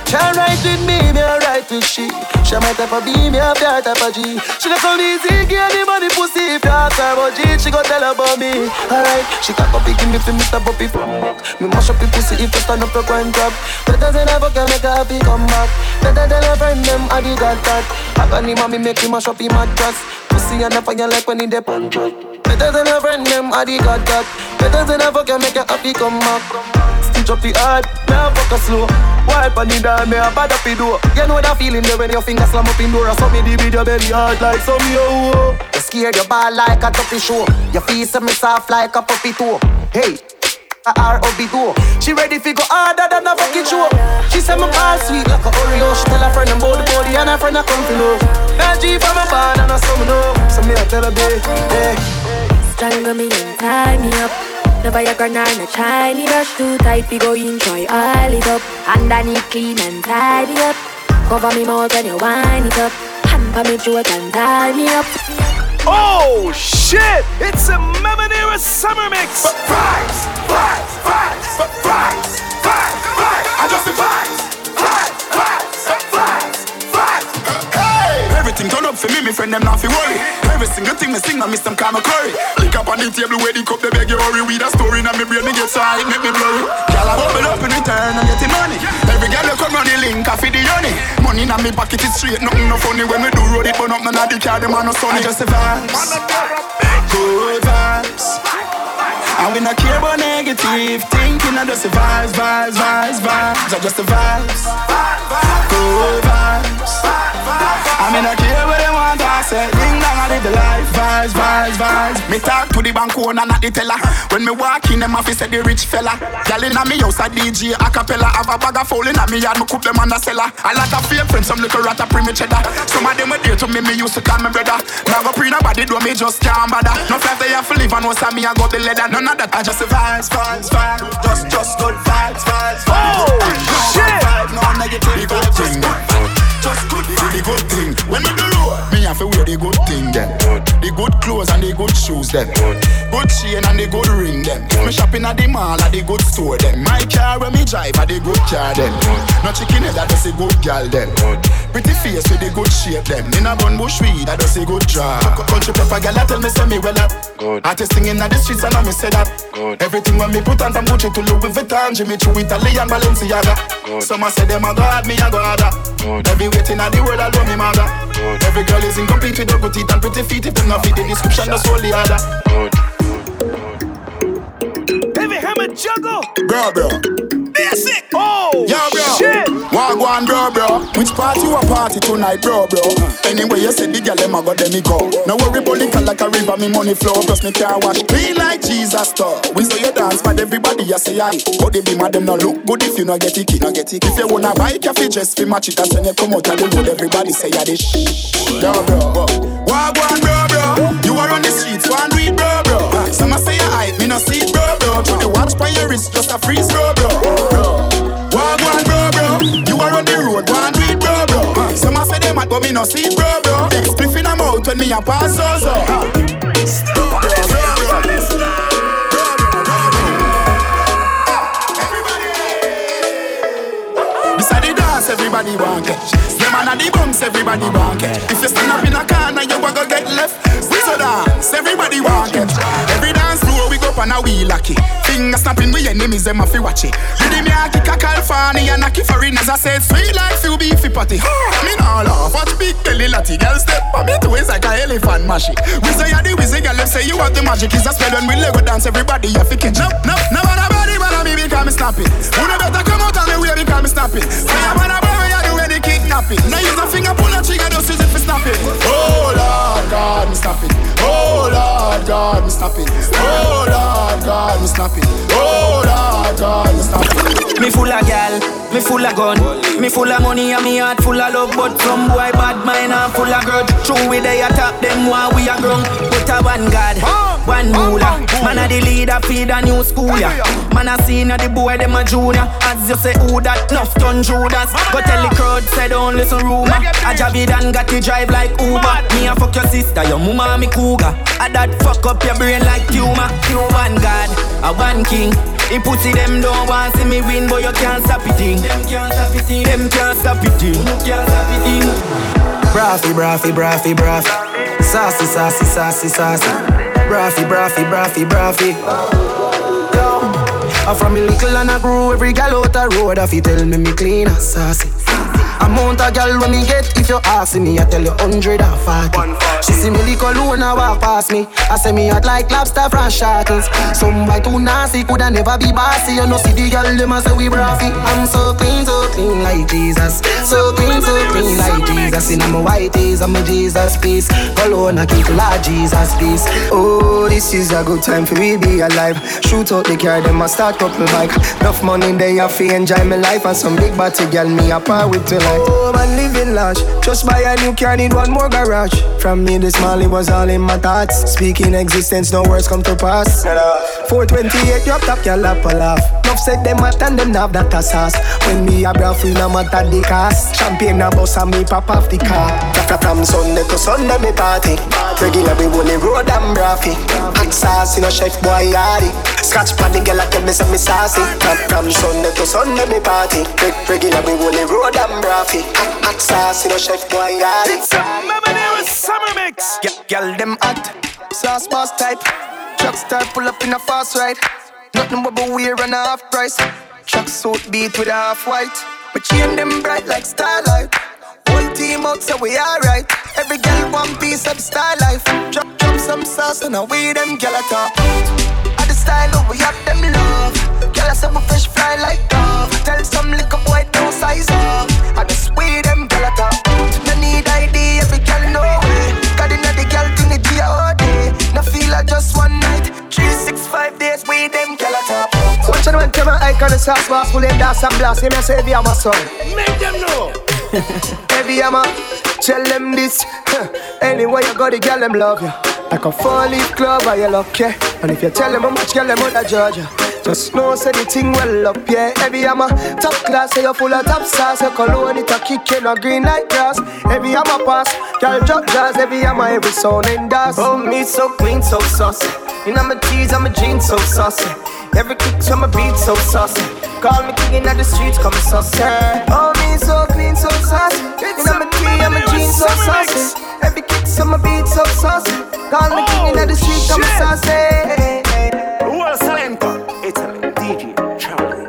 Speaker 5: She right with me, me alright with she. She my type of B, me a her type of G. She not so easy, give the money pussy if you ask her about G. She go tell about me. Alright, she got up picking me for Mr. Puppy. Me mash up the pussy if you stand up for grind job. Better than ever can make her happy come. Better than her friend them, I did got that. I got him mommy make him mash up him mattress. Pussy and the fire like when he dip on. Better than her friend them, I did got that. Better than ever can make her happy come back. Up the hard, a fuck a slow. Wipe on the down, me a bad up the door. You know that feeling there when your finger slam up in door. I saw me the video belly hard like some yo. You scared your ball like a tuppy show. Your feet me soft like a puppy toe. Hey. A R.O.B. do She ready fi go harder than a fucking show She say my ball sweet like a Oreo She tell her friend about the body and her friend a come to know G from a band and a some know So me a tell her babe, hey
Speaker 10: Strangle me and tie me up. The Viagra nor no Charlie brush too tight, we go enjoy all it up. Underneath clean and tidy up. Cover me mouth when you wind it up. Hamper me throat and tie me up.
Speaker 8: Oh shit! It's a Mamanera summer mix. Vibes, vibes, vibes, vibes, vibes, vibes. I just the
Speaker 20: Everything turn up for me, me friend them not fi worry. Every single thing me sing, I miss them kind of curry. Lick up on the table where the cup they beg you hurry. With a story now me brain, me get side, make me blurry. Girl, I bubble up in return, I'm getting money. Every girl you come round the link, I feed the honey. Money in me pocket is straight, nothing no funny. When we do road it, burn up none of the car, them are no sunny. I just the vibes, good vibes. And we not care about negative thinking. I just the vibes, vibes, vibes, vibes. I just the vibes, good vibes. I mean, I care what they want. I say, ding dong, I live the life. Vibes, vibes, vibes. Me talk to the bank owner, not the teller. When me walk in, them office say the rich fella. Girl inna me house a DJ a cappella. Have a bag of foul inna me yard, me cook them on the cellar. A lot of fake friends, some little rat a pre me cheddar. Some of them were there to me, me used to call me brother. Now go pre nobody do me just can't bother. No five they have to live and what's me I got the leather. None of that, I just the vibes, vibes, vibes. Just, just good vibes, vibes, vibes. Oh, shit. Vibe, no negative, good thing. Just good, the good thing. When me do road, me have to wear the good thing then. The good clothes and the good shoes then. Good chain and the good ring then. Me shopping at the mall at the good store then. My car when me drive at the good car then. No chicken head that does a good gal then. Pretty face with the good shape then. In a bun bush weed that does a good job. Country pepper gal I tell me say me well up. Good. Artist singing at the streets and I me say that. Good. Everything when me put on from Gucci to Louis Vuitton, Jimmy Choo, Italian Balenciaga. Good. Some I say them a god, me a god. Every waiting at the world I love me mother. Good. Every girl is incomplete with her good teeth and pretty feet. If them not fit the description, that's all the other. Good.
Speaker 8: Heavy hammer juggle.
Speaker 20: Bro, bro.
Speaker 8: Basic. Oh,
Speaker 20: Yo, bro.
Speaker 8: shit.
Speaker 20: Wagwan, bro, bro. Which party you a party tonight, bro, bro? Anyway, you said the girl them a go, them me go. No worry about like a river, me money flow. Plus me can't wash clean like Jesus store. We say you dance, but everybody you say aye. But they be mad them no look good if you no get it, no get it. If you wanna buy coffee, just fi match it. And when you come out of the road, everybody say ya this. Yo, bro. bro. Wagwan, bro, bro. You are on the streets, one read, bro, bro. Some say you hype, me no see bro, bro. Through the watch by your wrist, just a freeze, bro, bro. bro. Bro, bro. You are on the road, one read, bro, bro. Some a say them mad, but me no see it, bro, bro. Spliff in a mouth when me a pass, so, so. Beside the dance, everybody want catch. Them man at the bumps, everybody want catch. If you stand up in a corner, you a go get left. So dance, everybody want catch. Every dance go on a wheel lucky. Finger snapping, we enemies them a fi watch it. Did me a kick a California and a kick foreigners. I said sweet like few beefy patty. Me nah laugh, watch big belly latty. Girl step on me ways like a elephant mashy. We say you the wizard, girl. Let's say you want the magic. Is a spell when we Lego dance, everybody you fi catch. No, no, no matter body, but me because me snap it. Who no better come out and me way because me snap it. Say I wanna any kidnapping. Now use finger pull trigger, just use it for snap it. Oh Lord God, me snap it. Oh Lord God, me stop it. Oh Lord, God, me stop it. Oh Lord, God, me stop it.
Speaker 35: Me full of gal, me full of gun, me full of money and me heart full of love. But from boy bad mind and full of grudge. True we they attack them while we are grown. But a one God, one ruler. Man a the leader, feed a new school ya. Man a senior, the boy them a junior. As you say, who that nuff done Judas? Go tell the crowd, say don't listen rumor. A Javidan got to drive like Uber. Me a fuck your sister, your mama me cougar. A that fuck up your brain like tumor. You one God, a one king. He pussy them don't want see me win, but you can't stop it. Thing. Them can't stop it. Them can't stop it. Thing. Can't stop it.
Speaker 8: Braffy, braffy, braffy, braffy. Sassy, sassy, sassy, sassy. Braffy, braffy, braffy, braffy. Yo, I'm from a little and I grew every gal out the road. If you tell me me clean and sassy. Amount of gal when me get if you ask me, I tell you hundred and forty. She see me lick alone and walk past me. I say me hot like lobster from shackles. Some boy too nasty coulda never be bossy. You know see the gal them a say we braffy. I'm so clean, so clean like Jesus. So clean, so clean like Jesus. In my white tees, I'm a Jesus peace. Cologne I keep like Jesus peace.
Speaker 5: Oh, this is a good time for we be alive. Shoot out the car, them a start couple bike. Enough money, they have to enjoy my life. And some big body gal me a par with till Oh, man, living large. Just buy a new car, need one more garage. From me, this Molly was all in my thoughts. Speaking existence, no words come to pass. 428, drop top, your lap a laugh. Enough said them at and them have that a sauce. When me a bra free, no matter the cost. Champagne a bus and me pop off the car. From Sunday to Sunday, me party. Regular, we only road and braffy. Hot sauce, you know, chef boy, yardy. Scratch party, girl, I tell me some me. From, from Sunday to Sunday, me party. Regular, we only road and braffy. Hot, hot sauce, you know, chef boy, yardy.
Speaker 31: Remember there was summer mix.
Speaker 5: Girl, girl, them hot. Sauce boss type. Truck star pull up in a fast ride. Nothing but we run a half price. Truck suit beat with a half white. But chain them bright like starlight. Whole team out so we alright. Every girl one piece of star life. Drop some sauce and away them girl at top. At the style of we have them love. Girl I say we fresh fly like dove. Tell some little boy don't size up. I just way them girl at top. No need ID, every girl know it. Got inna the girl thing it all day. No feel like just one night. Three, six, five days, we them girl at top.
Speaker 31: Watch out when come icon the sauce boss, pull them dance and blast. Him and say, be my son. Make them know.
Speaker 5: Heavy hammer, tell them this. Huh. Anyway, you got the girl, them love you. Like a four leaf club, are you lucky? And if you tell them how much girl, them out of Georgia. Just know, say the thing well up, yeah. Every I'm a top class, say you're full of top sauce. Your cologne, it a kick, you no green like grass. Heavy a pass, girl drop I'm a every sound in dance. Oh, me so clean, so saucy. You know my tees, I'm a jeans, so saucy. Every kick to my beat, so saucy. Call me king in the streets, come saucy. Oh, me so so saucy. You know my tee, I'm a jeans, so saucy. Every kick to my beat, so saucy. Call me king in the oh, streets, come saucy. Eh.
Speaker 31: Who else Salento? Italy, DJ, Charly.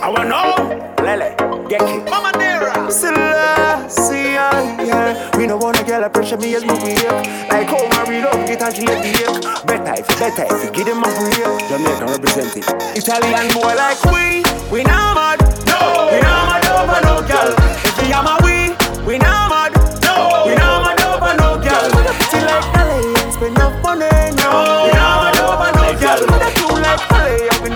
Speaker 31: I want know. Lele, Geki. Mama Nera.
Speaker 5: Selassie, yeah.
Speaker 31: We no wanna get a pressure me as my weak. Like how my read up, get a G at the ache. Better if, better if you give them a break. Jamaican representing. Italian boy like we, we not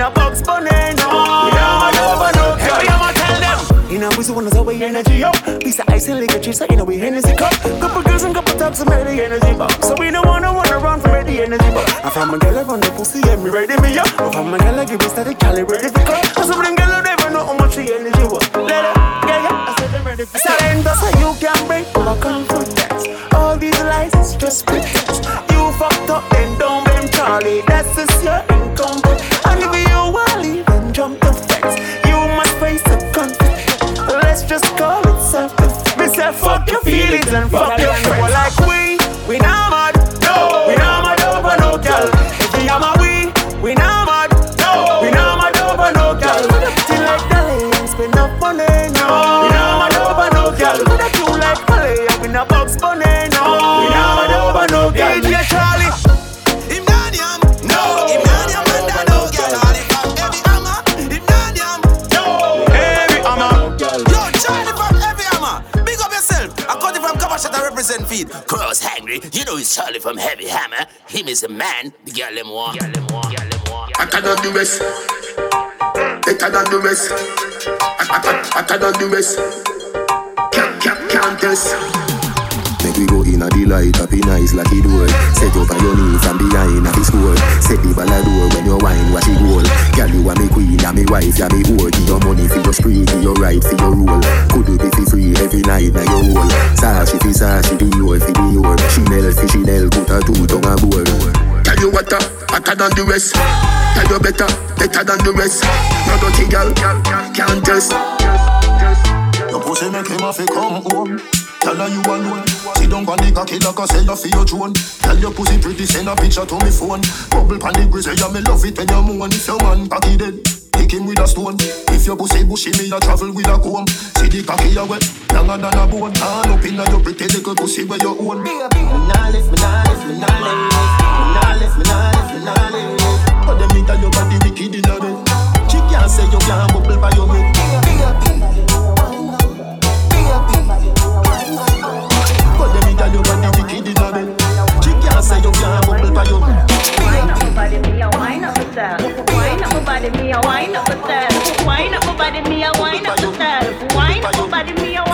Speaker 31: a box bunny. No, we not mad over no girl. Every I'ma tell them. You know, we one of our energy up. Piece of ice and liquor chips, so you know we Hennessy cup. Couple girls and couple tops, and the energy box. So we don't wanna run around from the energy box. I found my girl on the pussy, and me ready me up. I found my girl, I give me static, calibrated for cut. I said, bring girl, I never know how much the energy was. Let her, yeah, yeah. I said, I'm ready for Surrender, so you can break my confidence. All these lies is just pretense. You fucked up, then don't blame Charlie. That's just your income. And if you want leave, jump the fence. You must face the conflict. Let's just call it something. Me say fuck your feelings and fuck your friends. Like we, we not mad. No, we not mad over no girl. If we am a we, we not mad. No, we not mad over no girl. Till like Dolly, spend enough money. No, we not mad over no girl. With a tune like Holly, up in a box bunny. No, we not mad over no girl. DJ
Speaker 9: Charly. Feed. Cross hangry
Speaker 36: You know it's Charly from Heavy Hammer. Him is a man. The girl them want. Girl them want. Girl them want.
Speaker 20: Hotter than the rest. Better than the rest. Hotter than the rest. Can't, can't, can't test.
Speaker 37: Make we go in a delight, happy nice like it door. Set up on your knee from behind a his score. Set the ball door when you wine, watch it roll. Girl, you are me queen, and me wife, yeah me whore. Give your money for your spree, for your right, for your rule. Could do be for free every night, now your whole. Sashi fi Sashi, Dior fi Dior. Chanel fi Chanel, put a two tongue a board.
Speaker 20: Tell you what, uh, hotter than the rest. Tell you better, better than the rest. No dirty girl, can't test.
Speaker 26: Your pussy make him have to come home. Tell her you alone. Sit down on the cocky like I sell her for your drone. Tell your pussy pretty, send a picture to me phone. Bubble pan the grizzly, yeah, me love it when you moan. If your man cocky dead, kick him with a stone. If your pussy bushy, me a travel with a comb. See the cocky a wet, longer than a bone. Hand up inna your pretty little pussy where you own. Me nah lift, me nah lift, me nah lift, me nah lift, me nah lift, me nah lift. But them inna your body wicked inna bed. She can't say you can't bubble by your head. Bed. She can't say you can't bubble by your Wine up my body, me a wine up myself. Wine up body, me a wine up a.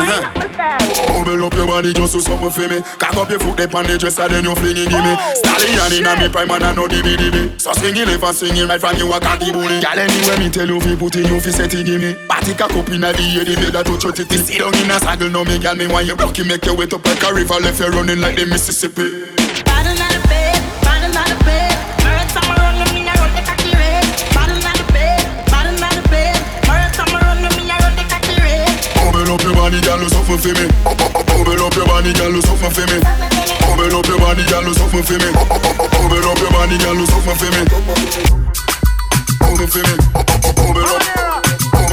Speaker 20: Bubble up your body just to something for me. Cock up your foot up on the dresser, then you fling it give me. Stallion inna me prime and I know dibby dibby. So swinging left and swinging right from you a cocky bully. Girl anywhere me tell you fi put in you fi set it give me. Party cock up inna the air, the bed that touch your titty. Sit down in a saddle now me girl me want you rocky make your weight up like a river left you running like the Mississippi.
Speaker 38: Bottle
Speaker 20: up your body, girl, something for me. Bubble up your body, girl, something for me. Bubble up your body, girl, something for me. Bubble up your body, girl, something for me. Bubble for me. Bubble up.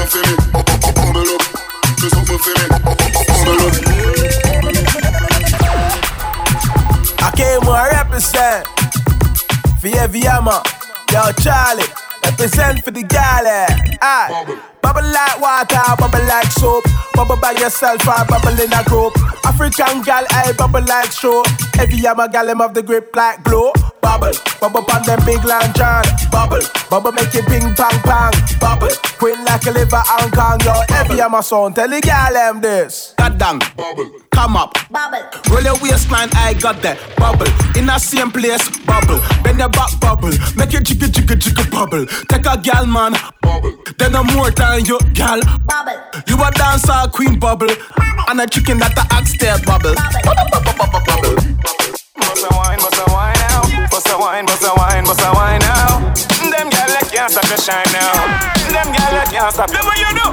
Speaker 20: For me. Bubble up. Do something for me. Bubble up.
Speaker 27: I came to represent for Heavy Hammer. Yo, Charly, represent for the galley. Eh? Aye. Bubble like water, bubble like soap. Bubble by yourself or bubble in a group. African gal, I bubble like show. Heavy Hammer gal, them have the grip like blow. Bubble, bubble on them big lantern. Bubble, bubble make it ping pong pong. Bubble, queen like a liver Hong Kong. Yo, Heavy Hammer Sound, tell the gal them this. Goddamn, bubble, come up.
Speaker 38: Bubble.
Speaker 27: Roll your waistline, I got that bubble. In the same place, bubble. Bend your back, bubble. Make your jigga jigga jigga bubble. Take a gal, man, bubble. Then no more than you, gal.
Speaker 38: Bubble.
Speaker 27: You a dancer, queen bubble. And a chicken that a oxtail bubble. Bubble, bubble, bubble, bubble.
Speaker 8: Bust a wine, bust a wine now. Bust a wine, bust a wine, bust a wine now. Them gyal can't stop to shine now. Them gyal can't stop. Them what you do?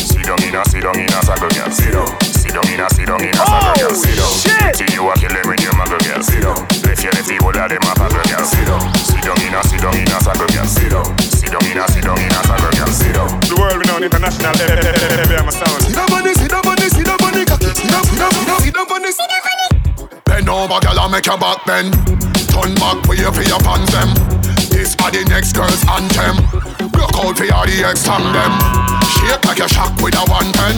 Speaker 39: Sit down in a, sit down in a, girl, sit down. Sit down in a, sit down in a, saddle girl, sit down. Pretty you a kill them with your muggle girl, sit down. Left your lefty, all of them a paddle girl, sit down. Sit down in a, sit down in a, saddle girl, sit down. Sit down in a, sit down in a, saddle girl, sit down.
Speaker 8: The world renowned international, baby, I'm a sound.
Speaker 20: Sit down on the, sit down on the, sit down on cocky. Sit down, sit down, sit down, on the, Bend over, girl, and make your back bend. Turn back, wait for your pants them. This are the next girl's anthem. Look out for all the ex them. Shake like a shock with a one pen.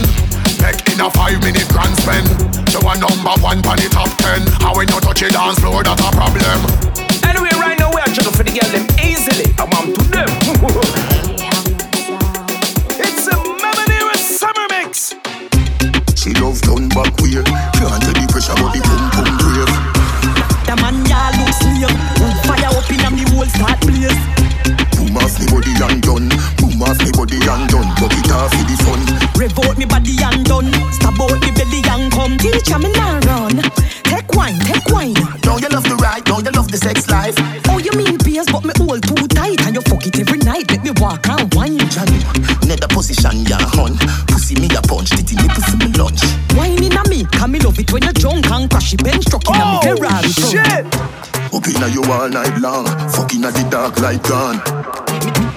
Speaker 20: Make in a five minute grand spend. You are number one on the top ten. And when you touch the dance floor, that's a problem.
Speaker 27: Anyway, right now we are juggle for the girl them easily. I'm on to them.
Speaker 8: It's a Mamanera summer mix.
Speaker 26: She love turn back weird. Can't tell the pressure but the pum
Speaker 40: up in whole start blaze.
Speaker 26: Boom off me body and done. Boom off me body and done. But it off for the fun.
Speaker 40: Rev out me body and done. Stab out the belly and come. Teacher me now run. Take wine, take wine.
Speaker 26: Don't you love the ride? Don't you love the sex life?
Speaker 40: Oh, you mean beers, but me hold too tight and you fuck it every night. Let me walk and wine.
Speaker 26: Johnny, nether position ya hun. Pussy me a punch, titty me pussy me lunch.
Speaker 40: Wine in a me, come me love it when you're drunk and crash it bench truck in a me oh, Ferrari. front.
Speaker 26: Inna you all night long. Fucking at the dark light gone.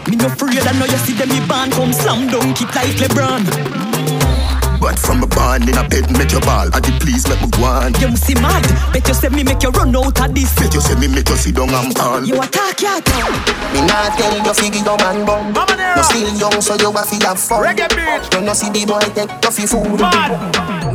Speaker 40: Me no afraid I know you see them me band come slam dunk it like LeBron.
Speaker 26: But from a barn in a bed, make your ball. I did please make me go on.
Speaker 40: You must see mad. Bet you say me make you run out of this.
Speaker 26: Bet you say me make you sit down and ball.
Speaker 40: You attack your tongue.
Speaker 41: Me not tell you figure your man bum. You still young, so you have to have fun.
Speaker 8: Reggae bitch.
Speaker 41: You no see the boy take you fi food.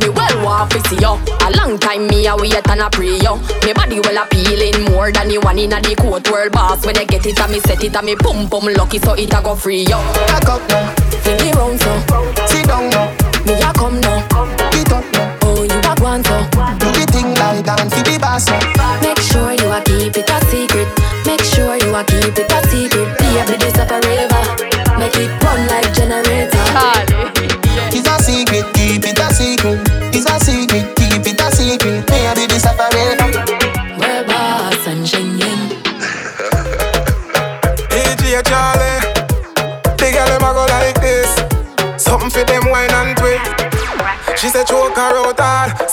Speaker 10: Me well want to see you. A long time me a wait and a pray you. Me body well appealing more than the one inna the court world boss. When I get it, and me set it, and me pum pum lucky, so it a go free you.
Speaker 41: Back up now,
Speaker 10: Fling it round so.
Speaker 41: sit down now,
Speaker 10: Me a come now.
Speaker 41: get up now.
Speaker 10: Oh you a on so.
Speaker 41: Do the thing like dance fi the boss.
Speaker 10: Make sure you a keep it a secret. Make sure you a keep it a secret.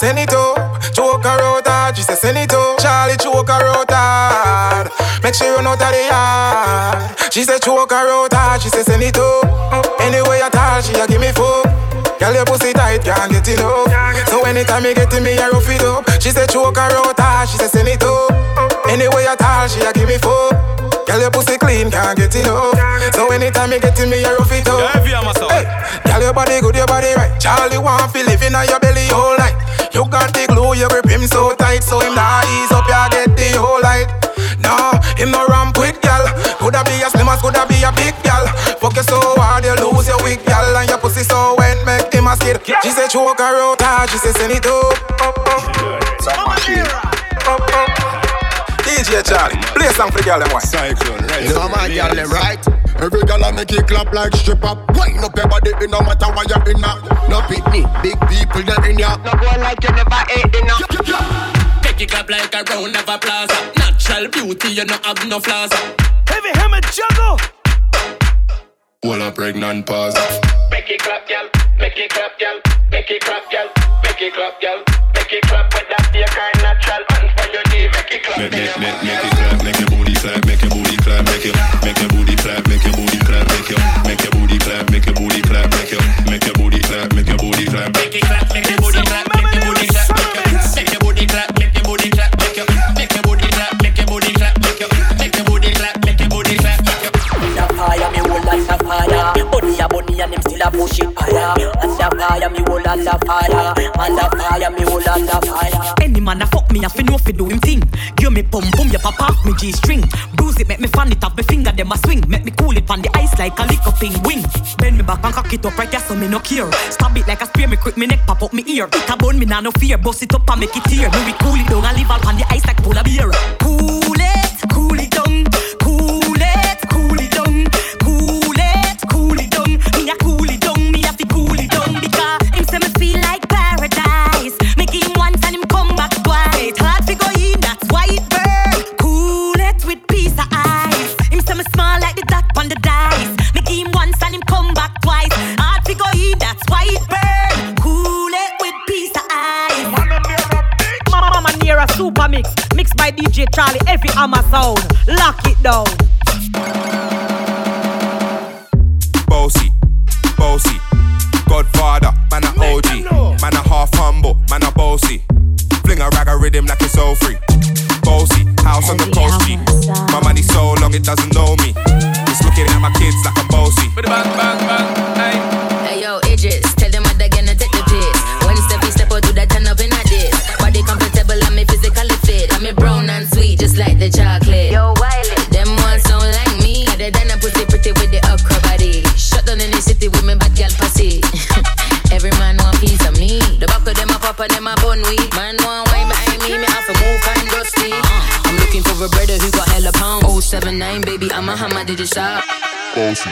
Speaker 42: Send it up. Choke her out hard, she say send it up. Charly choke her out hard, make sure you know that they hard. She said choke her out hard, she say send it up. Anyway at all, she a give me fuck. Girl, your pussy tight, can't get it up. So anytime you get in me, I rough it up. She said choke her out hard, she say send it up. Anyway at all, she a give me fuck. Girl, your pussy clean, can't get it up. So anytime you get in me, I rough it up. Hey, girl, your body good, your body right. Charly want fi live in your belly all night. You got the glue, you grip him so tight, so him nah ease up, ya get the whole light. Nah, him no ramp with gal. Coulda be a slim as coulda be a big gal. Fuck you so hard, you lose your wig, gal, and your pussy so wet, make him a skid. She said choke her out hard, she said send it up. Up, up. Up, up. DJ Charly, play a song for the girl them why. Cyclone, right?
Speaker 20: Yeah, my girl, them right. Every girl I make it clap like strip up. Wind up your body, it no matter where you're in now. No picnic, big people they're in ya. No go like you never ate dinner.
Speaker 43: Make it clap like a round of applause. Natural beauty, you no have no flaws.
Speaker 8: Heavy hammer juggle.
Speaker 26: Well, a pregnant pause.
Speaker 43: Make it clap, girl. Make it clap, girl. Make it clap, girl. Make it clap, girl. Make it clap with that be a kind natural. Make.
Speaker 26: Make, make, make, it clap, make your booty clap, make your booty clap, make your, make your booty clap, make your booty clap, make your, make your booty clap, make your booty clap, make your, make your booty clap, make your booty clap.
Speaker 43: Make it clap, make your booty clap, make your booty clap, make your make your booty clap, make your, booty clap, make your make your, booty clap, make your booty clap, make your.
Speaker 44: The fire, me hold on the fire. Bunny a bunny and them still a push it higher. The fire, me on the fire. The fire, me on the fire.
Speaker 40: Man a fuck me, I fi know fi do him thing. Give me pum pum, you pop me G string. Bruise it, make me fan it off me finger, them a swing. Make me cool it on the ice like a up in wing. Bend me back and cock it up right there, so me no care. Stab it like a spear, me quick me neck pop up me ear. It a bone, me nah no fear. Bust it up and make it tear. Me we cool it down and leave all on the ice like polar beer. Cool it
Speaker 45: by DJ Charly. Heavy Hammer Sound, lock it down.
Speaker 42: Bossy, bossy, Godfather, man a OG, man a half humble, man a bossy. Fling a rag a rhythm like it's all free. Bossy, house on the coast G. My money so long it doesn't know me. It's looking at my kids like I'm bossy.
Speaker 43: Bang bang
Speaker 34: 079, baby, I'm a hammer, did you shop?
Speaker 39: Bossy,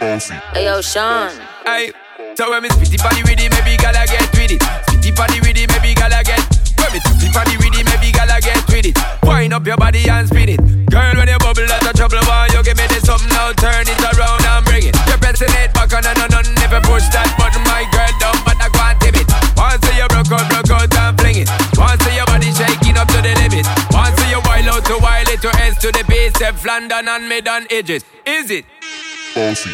Speaker 39: bossy.
Speaker 34: Hey yo, Sean.
Speaker 43: Hey, so when me spitty body with it, maybe gala get with it. Spitty body with it, maybe gala get. When me spitty body with it, maybe gala get with it. Wind up your body and spin it. Girl, when you bubble out of trouble, why you give me this something now? Turn it around and bring it. You're pressing it back on and on and never push that button, my girl down, but I can't tip it. Once you broke out, broke out and fling it. Once your body shaking up to the limit. Once you wild out to wild it to S to the base, step London and mid on edges. Is it?
Speaker 39: Bossy,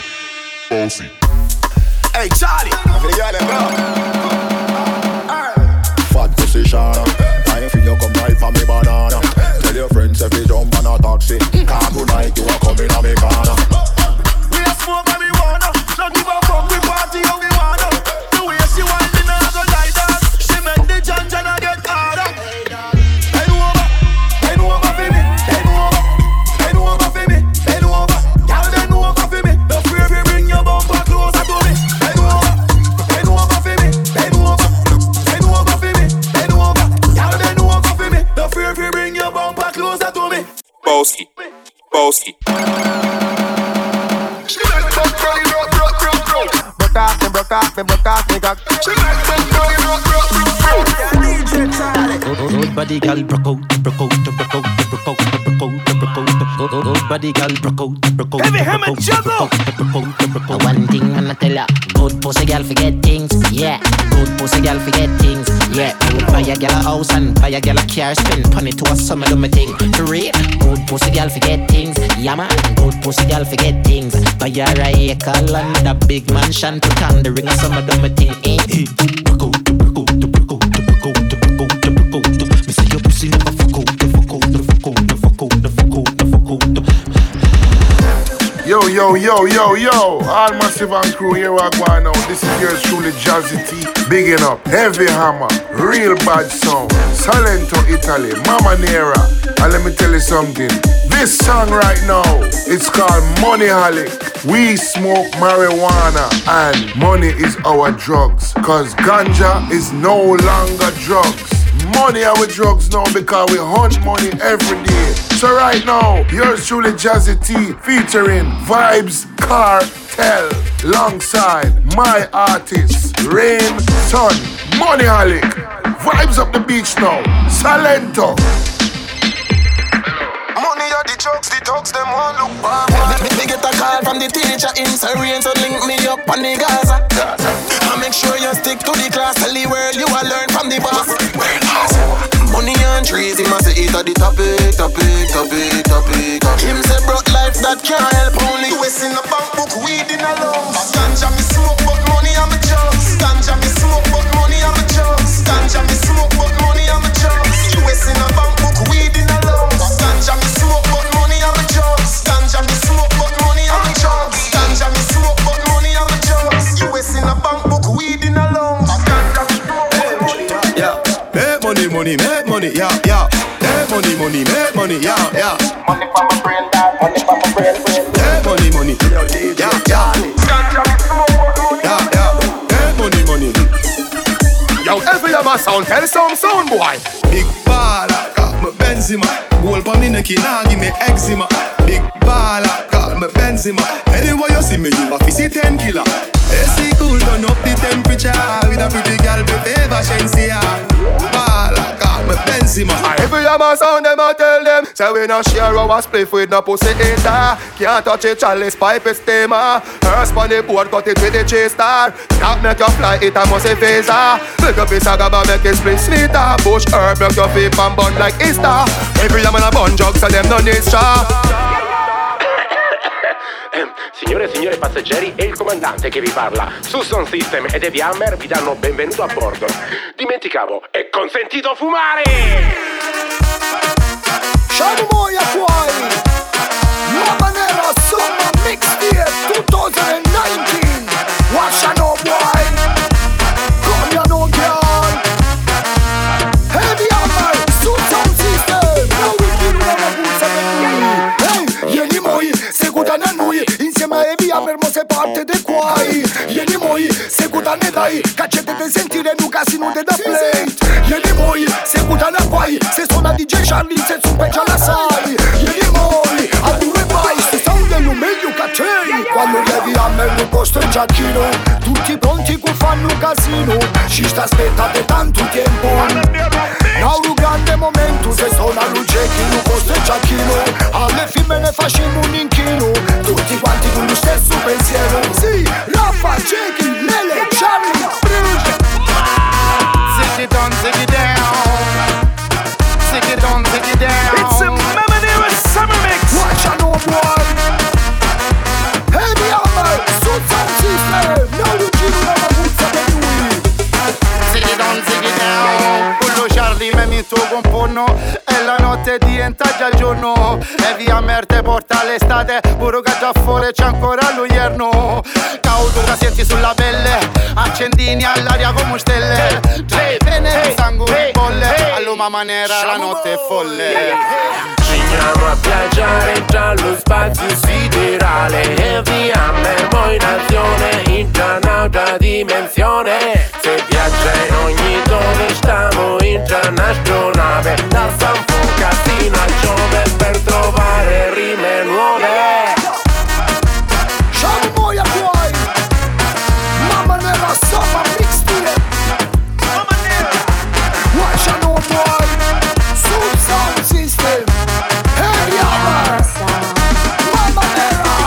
Speaker 39: bossy.
Speaker 5: Hey, Charly. I feel you them go.
Speaker 35: Fat position.
Speaker 46: Big mansion, put on the ring, summer do my thing. Eh.
Speaker 33: Broke out, broke out, broke out, broke out, broke out. Me say your pussy never fuck out, fuck out, fuck out, fuck out, fuck out, fuck out.
Speaker 35: Yo, yo, yo, yo, yo. All massive and crew here we are going now. This is yours truly Jazzy T. Bigging up. Heavy Hammer. Real bad sound. Salento, Italy. Mamanera. And let me tell you something. This song right now, it's called Money Holic. We smoke marijuana and money is our drugs. Cause ganja is no longer drugs. Money our drugs now because we hunt money every day. So right now, yours truly Jazzy T featuring Vybz Kartel alongside my artist Rain Sun Money Holic. Vibes up the beach now. Salento.
Speaker 47: A call from the teacher in Syrian, so link me up on the Gaza. I make sure you stick to the class, tell the world you will learn from the boss. Money and trees, he must eat at the topic, topic, topic, topic. Him say broke life that can't help only. US in a bank book, weed in a lungs. Ganja me smoke, but money I'm a drugs. Ganja me smoke, but money I'm a drugs. Ganja me money, money,
Speaker 28: make money, yeah, yeah. Money
Speaker 47: for my brain, dad. Money for my brain, brain.
Speaker 28: Make money, money, yeah, yeah. Yeah, yeah. Make money, money.
Speaker 5: Yo, every other sound, tell some sound boy.
Speaker 28: Big baller, got me Benzema. Goal for me neck, nah give me eczema. Big baller, got me Benzema. Anywhere you see me, you a fizzy ten killer. AC cool, turn up the temperature with a pretty girl, be favor Shensia. Baller, got me Benzema.
Speaker 5: Every other sound, them I tell them. Say we not share our spliff with no pussy eater. Can't touch it, chalice pipe is steamer. Hearse on the board, cut it with the chase star. Can't make you fly, it a must a phaser. Pick up his agaba, make it split sweeter. Bush herb, make your feet and bun like Easter. Every man a bun jug, so them no need straw.
Speaker 48: Signore e signori passeggeri, è il comandante che vi parla. Suson System ed Eddie Hammer vi danno benvenuto a bordo. Dimenticavo, è consentito fumare!
Speaker 35: Shiny boy acquire Mama Nera Summer Mixtape 2019 Wash a no e via per se parte de quai Jeni moji, se kuta ne dai Ka qete të sentire nuk nu te da plate Jeni moji, se kuta ne quai Se sona DJ Charlie, se sun pe qala sali Jeni cacciei Quando Heavy Hammer nel posto è giacchino Tutti pronti che fanno casino. Ci sta aspettate tanto tempo Now un grande momento Se suona luce chi non posto è giacchino Alle femmine facciamo un inchino. Tutti quanti con lo stesso pensiero Sì, Raffa, Jackie, Lele, Charlie, Bruce
Speaker 47: Take it on, take it
Speaker 4: buono E la notte diventa già giorno. E via Merte porta l'estate Puro che già fuori c'è ancora l'uierno Caudo che senti sulla pelle Accendini all'aria come stelle. Hey, bene, sangue bolle All'uma maniera la notte è folle.
Speaker 49: Finiamo a viaggiare tra lo spazio siderale. E viammo in azione in già un'altra dimensione. Se viaggia in ogni dove stiamo in già un'astronave Da San Fucatino a Giove per trovare rime nuove
Speaker 35: Show boy, boy. Mama never suffer mixtape. Mama never. Watch no boy. Soup sound system. Hey, yama. Mama never.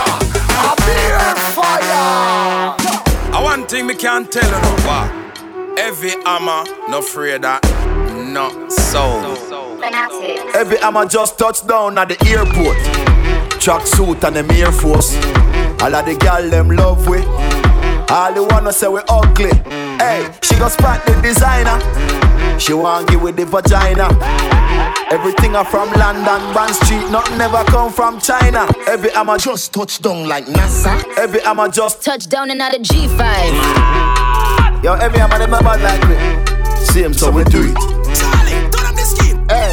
Speaker 35: A beer fire.
Speaker 16: I one thing me can't tell you no what. Every hammer, no afraid that, not so.
Speaker 20: Every I'ma just touch down at the airport. Track suit and them Air Force. All of the gal them love we. All the wanna say we ugly. Hey, she gon' spot the designer. She want give with the vagina. Everything are from London, Bond Street, nothing ever come from China. Every I'ma just touch down like NASA. Every I'ma just
Speaker 43: touch down of G5.
Speaker 20: Yo, every I'ma them bad like me. Same, so we do it.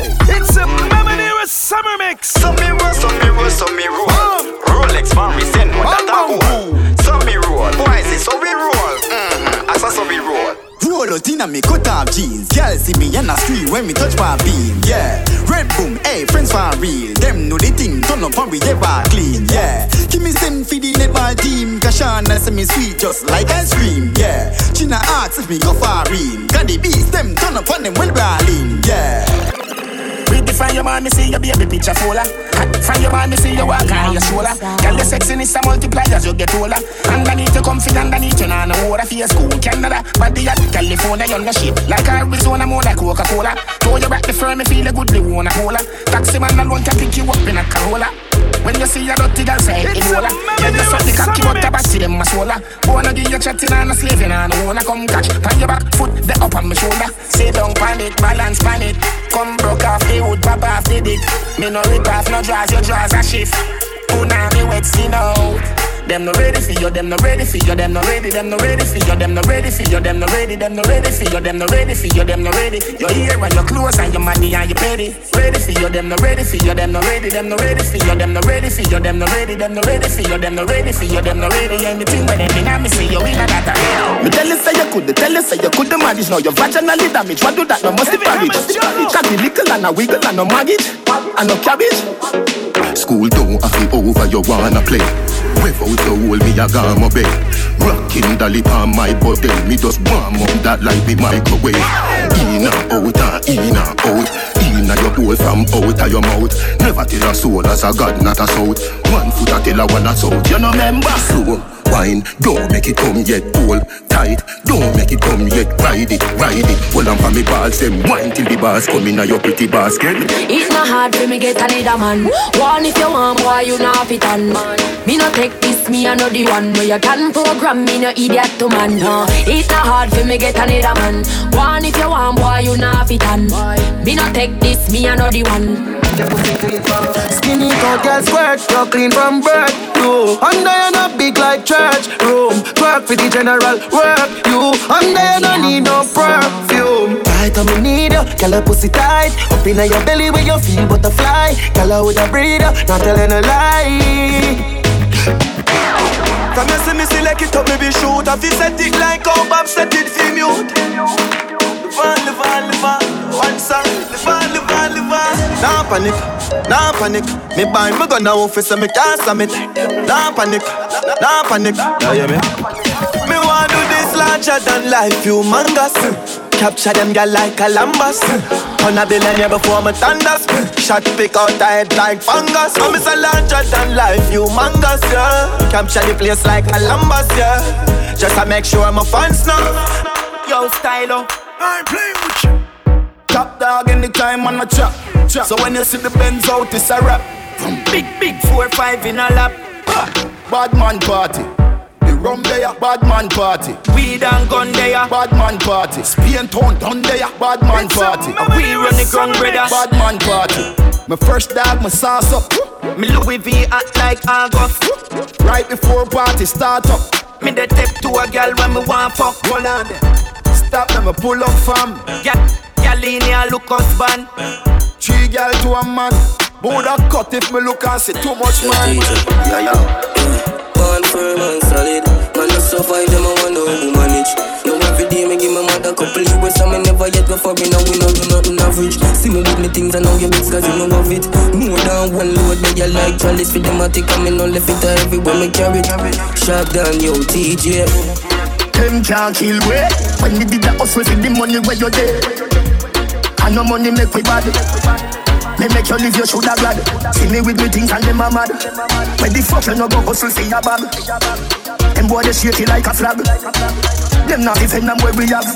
Speaker 20: Hey,
Speaker 5: it's a Memory summer mix.
Speaker 8: Some me roll, some me roll, some me roll. Rolex man, we send one that a roll. Some me roll, boys, it's so we roll. Mm-hmm. Asa so we roll.
Speaker 50: Roll out inna me cut off jeans. Girl see me and I scream when me touch my beam. Yeah, red boom, hey friends for real. Them know the thing, turn up and we ever clean. Yeah, give me send for the netball team. Kashana say me sweet just like ice cream. Yeah, China asks if me go for real. Got the beats, them turn up on them well brawling. Yeah.
Speaker 25: From your man, me see your baby picture fuller. Hot From your man, me see you walk on your shoulder. Girl, the sexiness a multiply as you get older. Underneath you comfy, underneath you nah no water. Your school, Canada, body at California, you're no shape. Like Arizona, more like Coca-Cola. Throw you back the firm, me feel a good, they wanna cola. Taxi man alone can pick you up in a Corolla. When you see a dirty girl say it roller Yeah, you suck the cocky but the see them a swola Wanna give you chatting and a slaving and wanna come catch Pan your back foot, the up on my shoulder Sit down pan it, balance pan it Come broke off the wood, pop off the dick. Me no rip off, no draws, your draws a shift Punani wet skin out them no ready for you, them no ready for you, them no ready, them no ready for you, them no ready for you, them no ready, them no ready for you, them no ready for you, them no ready. Your ear and your clothes and your money and your petty. Ready for you, them no ready for you, them no ready, them no ready for you, them no ready for you, them no ready, them no ready for you, them no ready for you, them no ready. Anything when they me see you in a that
Speaker 50: Me tell you say you could, tell you say you could manage. Now your vaginally damage. What do that? No must be marriage. Cocky little and a wiggle and no maggot and no cabbage.
Speaker 26: School don't have it over, you wanna play. Rev out the hole, me a gamma bed. Rocking the lip on my body, me just warm up that like me microwave. In and out and in and out. In and your hole from out of your mouth. Never tell a soul as a god, not a south. One foot a tell a one a south. You know remember? Slow wine, don't make it come yet. Hold tight, don't make it come yet. Ride it, ride it. Hold on for me balls, them wine till the bars come in your pretty basket.
Speaker 10: It's not hard for me get another man. One if you want, boy, you not fit on man. Me no take this, me I know the one where you can program me no idiot to man. No, it's not hard for me get another man. One if you want, boy, you not fit on. Me no take this, me I know the one.
Speaker 50: Skinny cut girl squirt, you clean from birth. You under you not big like church room. Twerk for the general work. You under you don't need no perfume. Tight on me need you, girl a pussy tight. Up inna your belly where you feel butterfly. Girl a with a breather, not telling a lie.
Speaker 5: From you see me select it up, maybe shoot If you set it like how Bob set it for mute Live on, live on, live on One song, live on, live on, live on
Speaker 50: Nah panic, nah panic. Me buy me gun now office so me can't submit. Nah panic, nah panic. Yeah, hear me?
Speaker 5: Me want do this larger than life, humongous Capture them girl like a lambas On a billionaire before my thunders. Shot pick out the head like fungus. I'm a larger than life, humongous, yeah. Capture the place like a lambas, yeah. Just to make sure my fans know Yo, Stylo. I ain't playing with you
Speaker 50: Top dog anytime on a chop. chop. So when you see the Benz out, it's a rap.
Speaker 5: Big, big four, five in a lap.
Speaker 50: Bad man party. The
Speaker 20: Rum there, bad man party.
Speaker 8: Weed and gun there,
Speaker 20: bad man party. Spain town done there, bad man party.
Speaker 8: We run the ground, brother.
Speaker 20: Bad man party. My first dog, my sauce up.
Speaker 8: Me Louis V act like August.
Speaker 20: Right before party start up.
Speaker 8: Me the tip to a girl when me want fuck.
Speaker 20: Hold on Stop me, me pull up fam.
Speaker 8: Yeah, girl in here look husband.
Speaker 20: Three girl to a man. Buddha cut if me look and see too much man.
Speaker 21: Yeah, yeah. Born firm and solid. Man, I survive them, I wonder who manage. Now every day me give my mother couple US and me never yet go for me now we know do nothing average. See me with me things I know you mix cause you know love it. More than one load, me you like chalice for them I take and me no left it everywhere me carry. Sharp down yo TJ.
Speaker 5: Them can't kill we When you did the hustle for the money where you there And no money make we bad me make you live, you shoulda glad. See me with me things and them a mad. Where the fuck you no go hustle for your bag? Them boy they shaky like a flag. Them not even them where we have.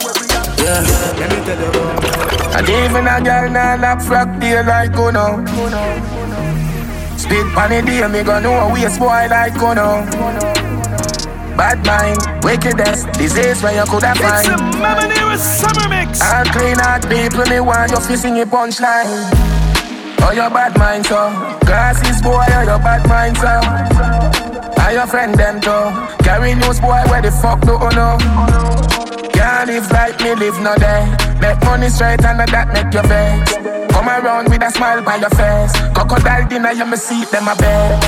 Speaker 21: Yeah.
Speaker 5: Let me tell you.
Speaker 25: And even a girl nah lock frack day like you know. Spit on the day, me go know we a waste boy like you know. Bad mind, wickedness, disease where you coulda find.
Speaker 8: It's a Mamanera summer mix.
Speaker 25: All clean out people, me want you fi sing a punchline. Oh, your bad mind, so. Glasses, boy, oh, your bad mind, so. Are your friend, them, too Carry news, boy, where the fuck do you know? Can't live like me, live no day. Make money straight and that make your vex Come around with a smile by your face. Crocodile dinner, you me see them a bed.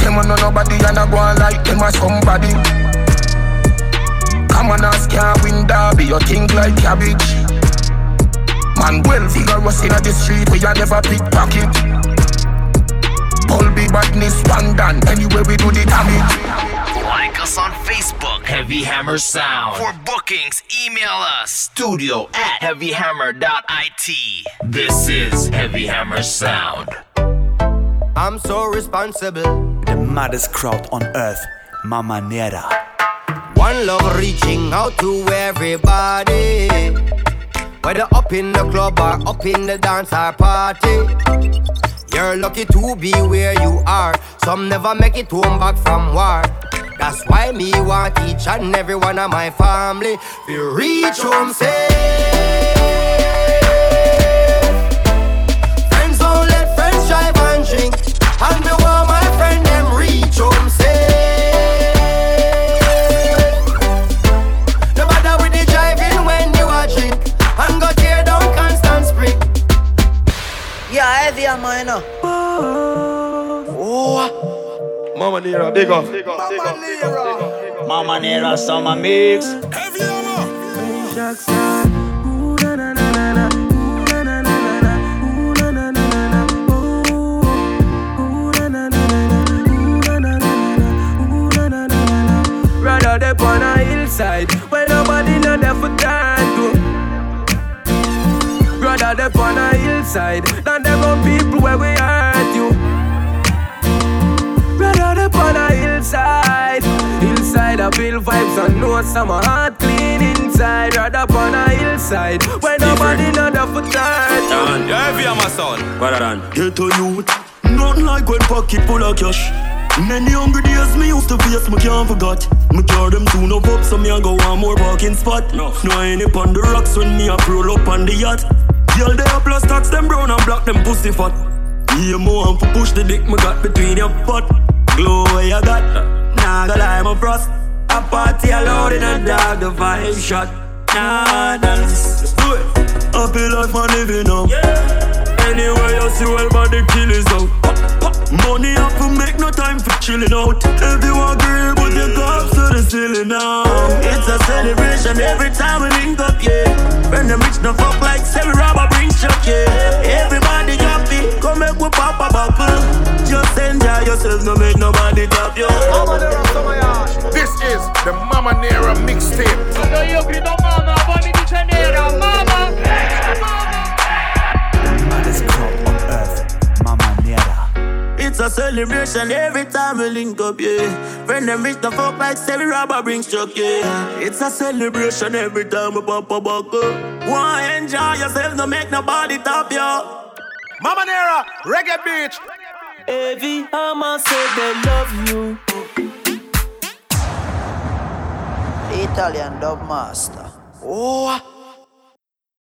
Speaker 25: Them know nobody and I go on like them a somebody. Come on, ask can't win derby, you think like cabbage Man well vigorous in the street where you never pickpocket. All be badness one done anyway we do the damage.
Speaker 51: Like us on Facebook, Heavy Hammer Sound. For bookings, email us studio at heavyhammer.it. This is Heavy Hammer Sound.
Speaker 7: I'm so responsible.
Speaker 33: The maddest crowd on earth, Mamanera.
Speaker 7: One love reaching out to everybody. Whether up in the club or up in the dance or party. You're lucky to be where you are. Some never make it home back from war. That's why me want each and every one of my family to reach home safe.
Speaker 25: Nera, big up.
Speaker 33: Mamanera summer mix.
Speaker 27: Rather they on a hillside where nobody know there for time to. Rather they on a hillside than them on people where we hurt hillside I feel vibes and know some heart clean inside. Rather on a hillside where nobody know the for time to.
Speaker 16: Yeah, heavy on my son.
Speaker 27: Better than.
Speaker 16: Get a youth, nothing like when pocket full of cash. Many hungry days me used to face, me can't forgot. Me carry them soon up up, so me a go one more parking spot. No, no I ain't up on the rocks when me a roll up on the yacht. Girl, they a plus tax them brown and black, them pussy fat. Yeah, more and for push the dick me got between your butt. Glow where you got, nah go lie, my frost. A party allowed in a dog, the vibe shot. Nah, dance, let's do it. Happy life man living up. Anywhere you see, well, body kill is out. Money up to make no time for chilling out. Everyone agree, but you go up to the ceiling now. It's a celebration every time we link up, yeah. When the rich no fuck like Sally Robber brings chuck, yeah. Everybody happy, come make we pop a buckle. Just enjoy yourself, no make nobody top you.
Speaker 18: This is the Mamanera mixtape.
Speaker 33: Maddest crowd on earth, Mamanera.
Speaker 16: It's a celebration every time we link up, yeah. When them rich the fuck like Sally Robber brings chuck, yeah. It's a celebration every time we pop a buckle. Wanna enjoy yourself, no make nobody top you.
Speaker 27: Mamanera, I'ma say they love you.
Speaker 5: Italian dub master. Oh.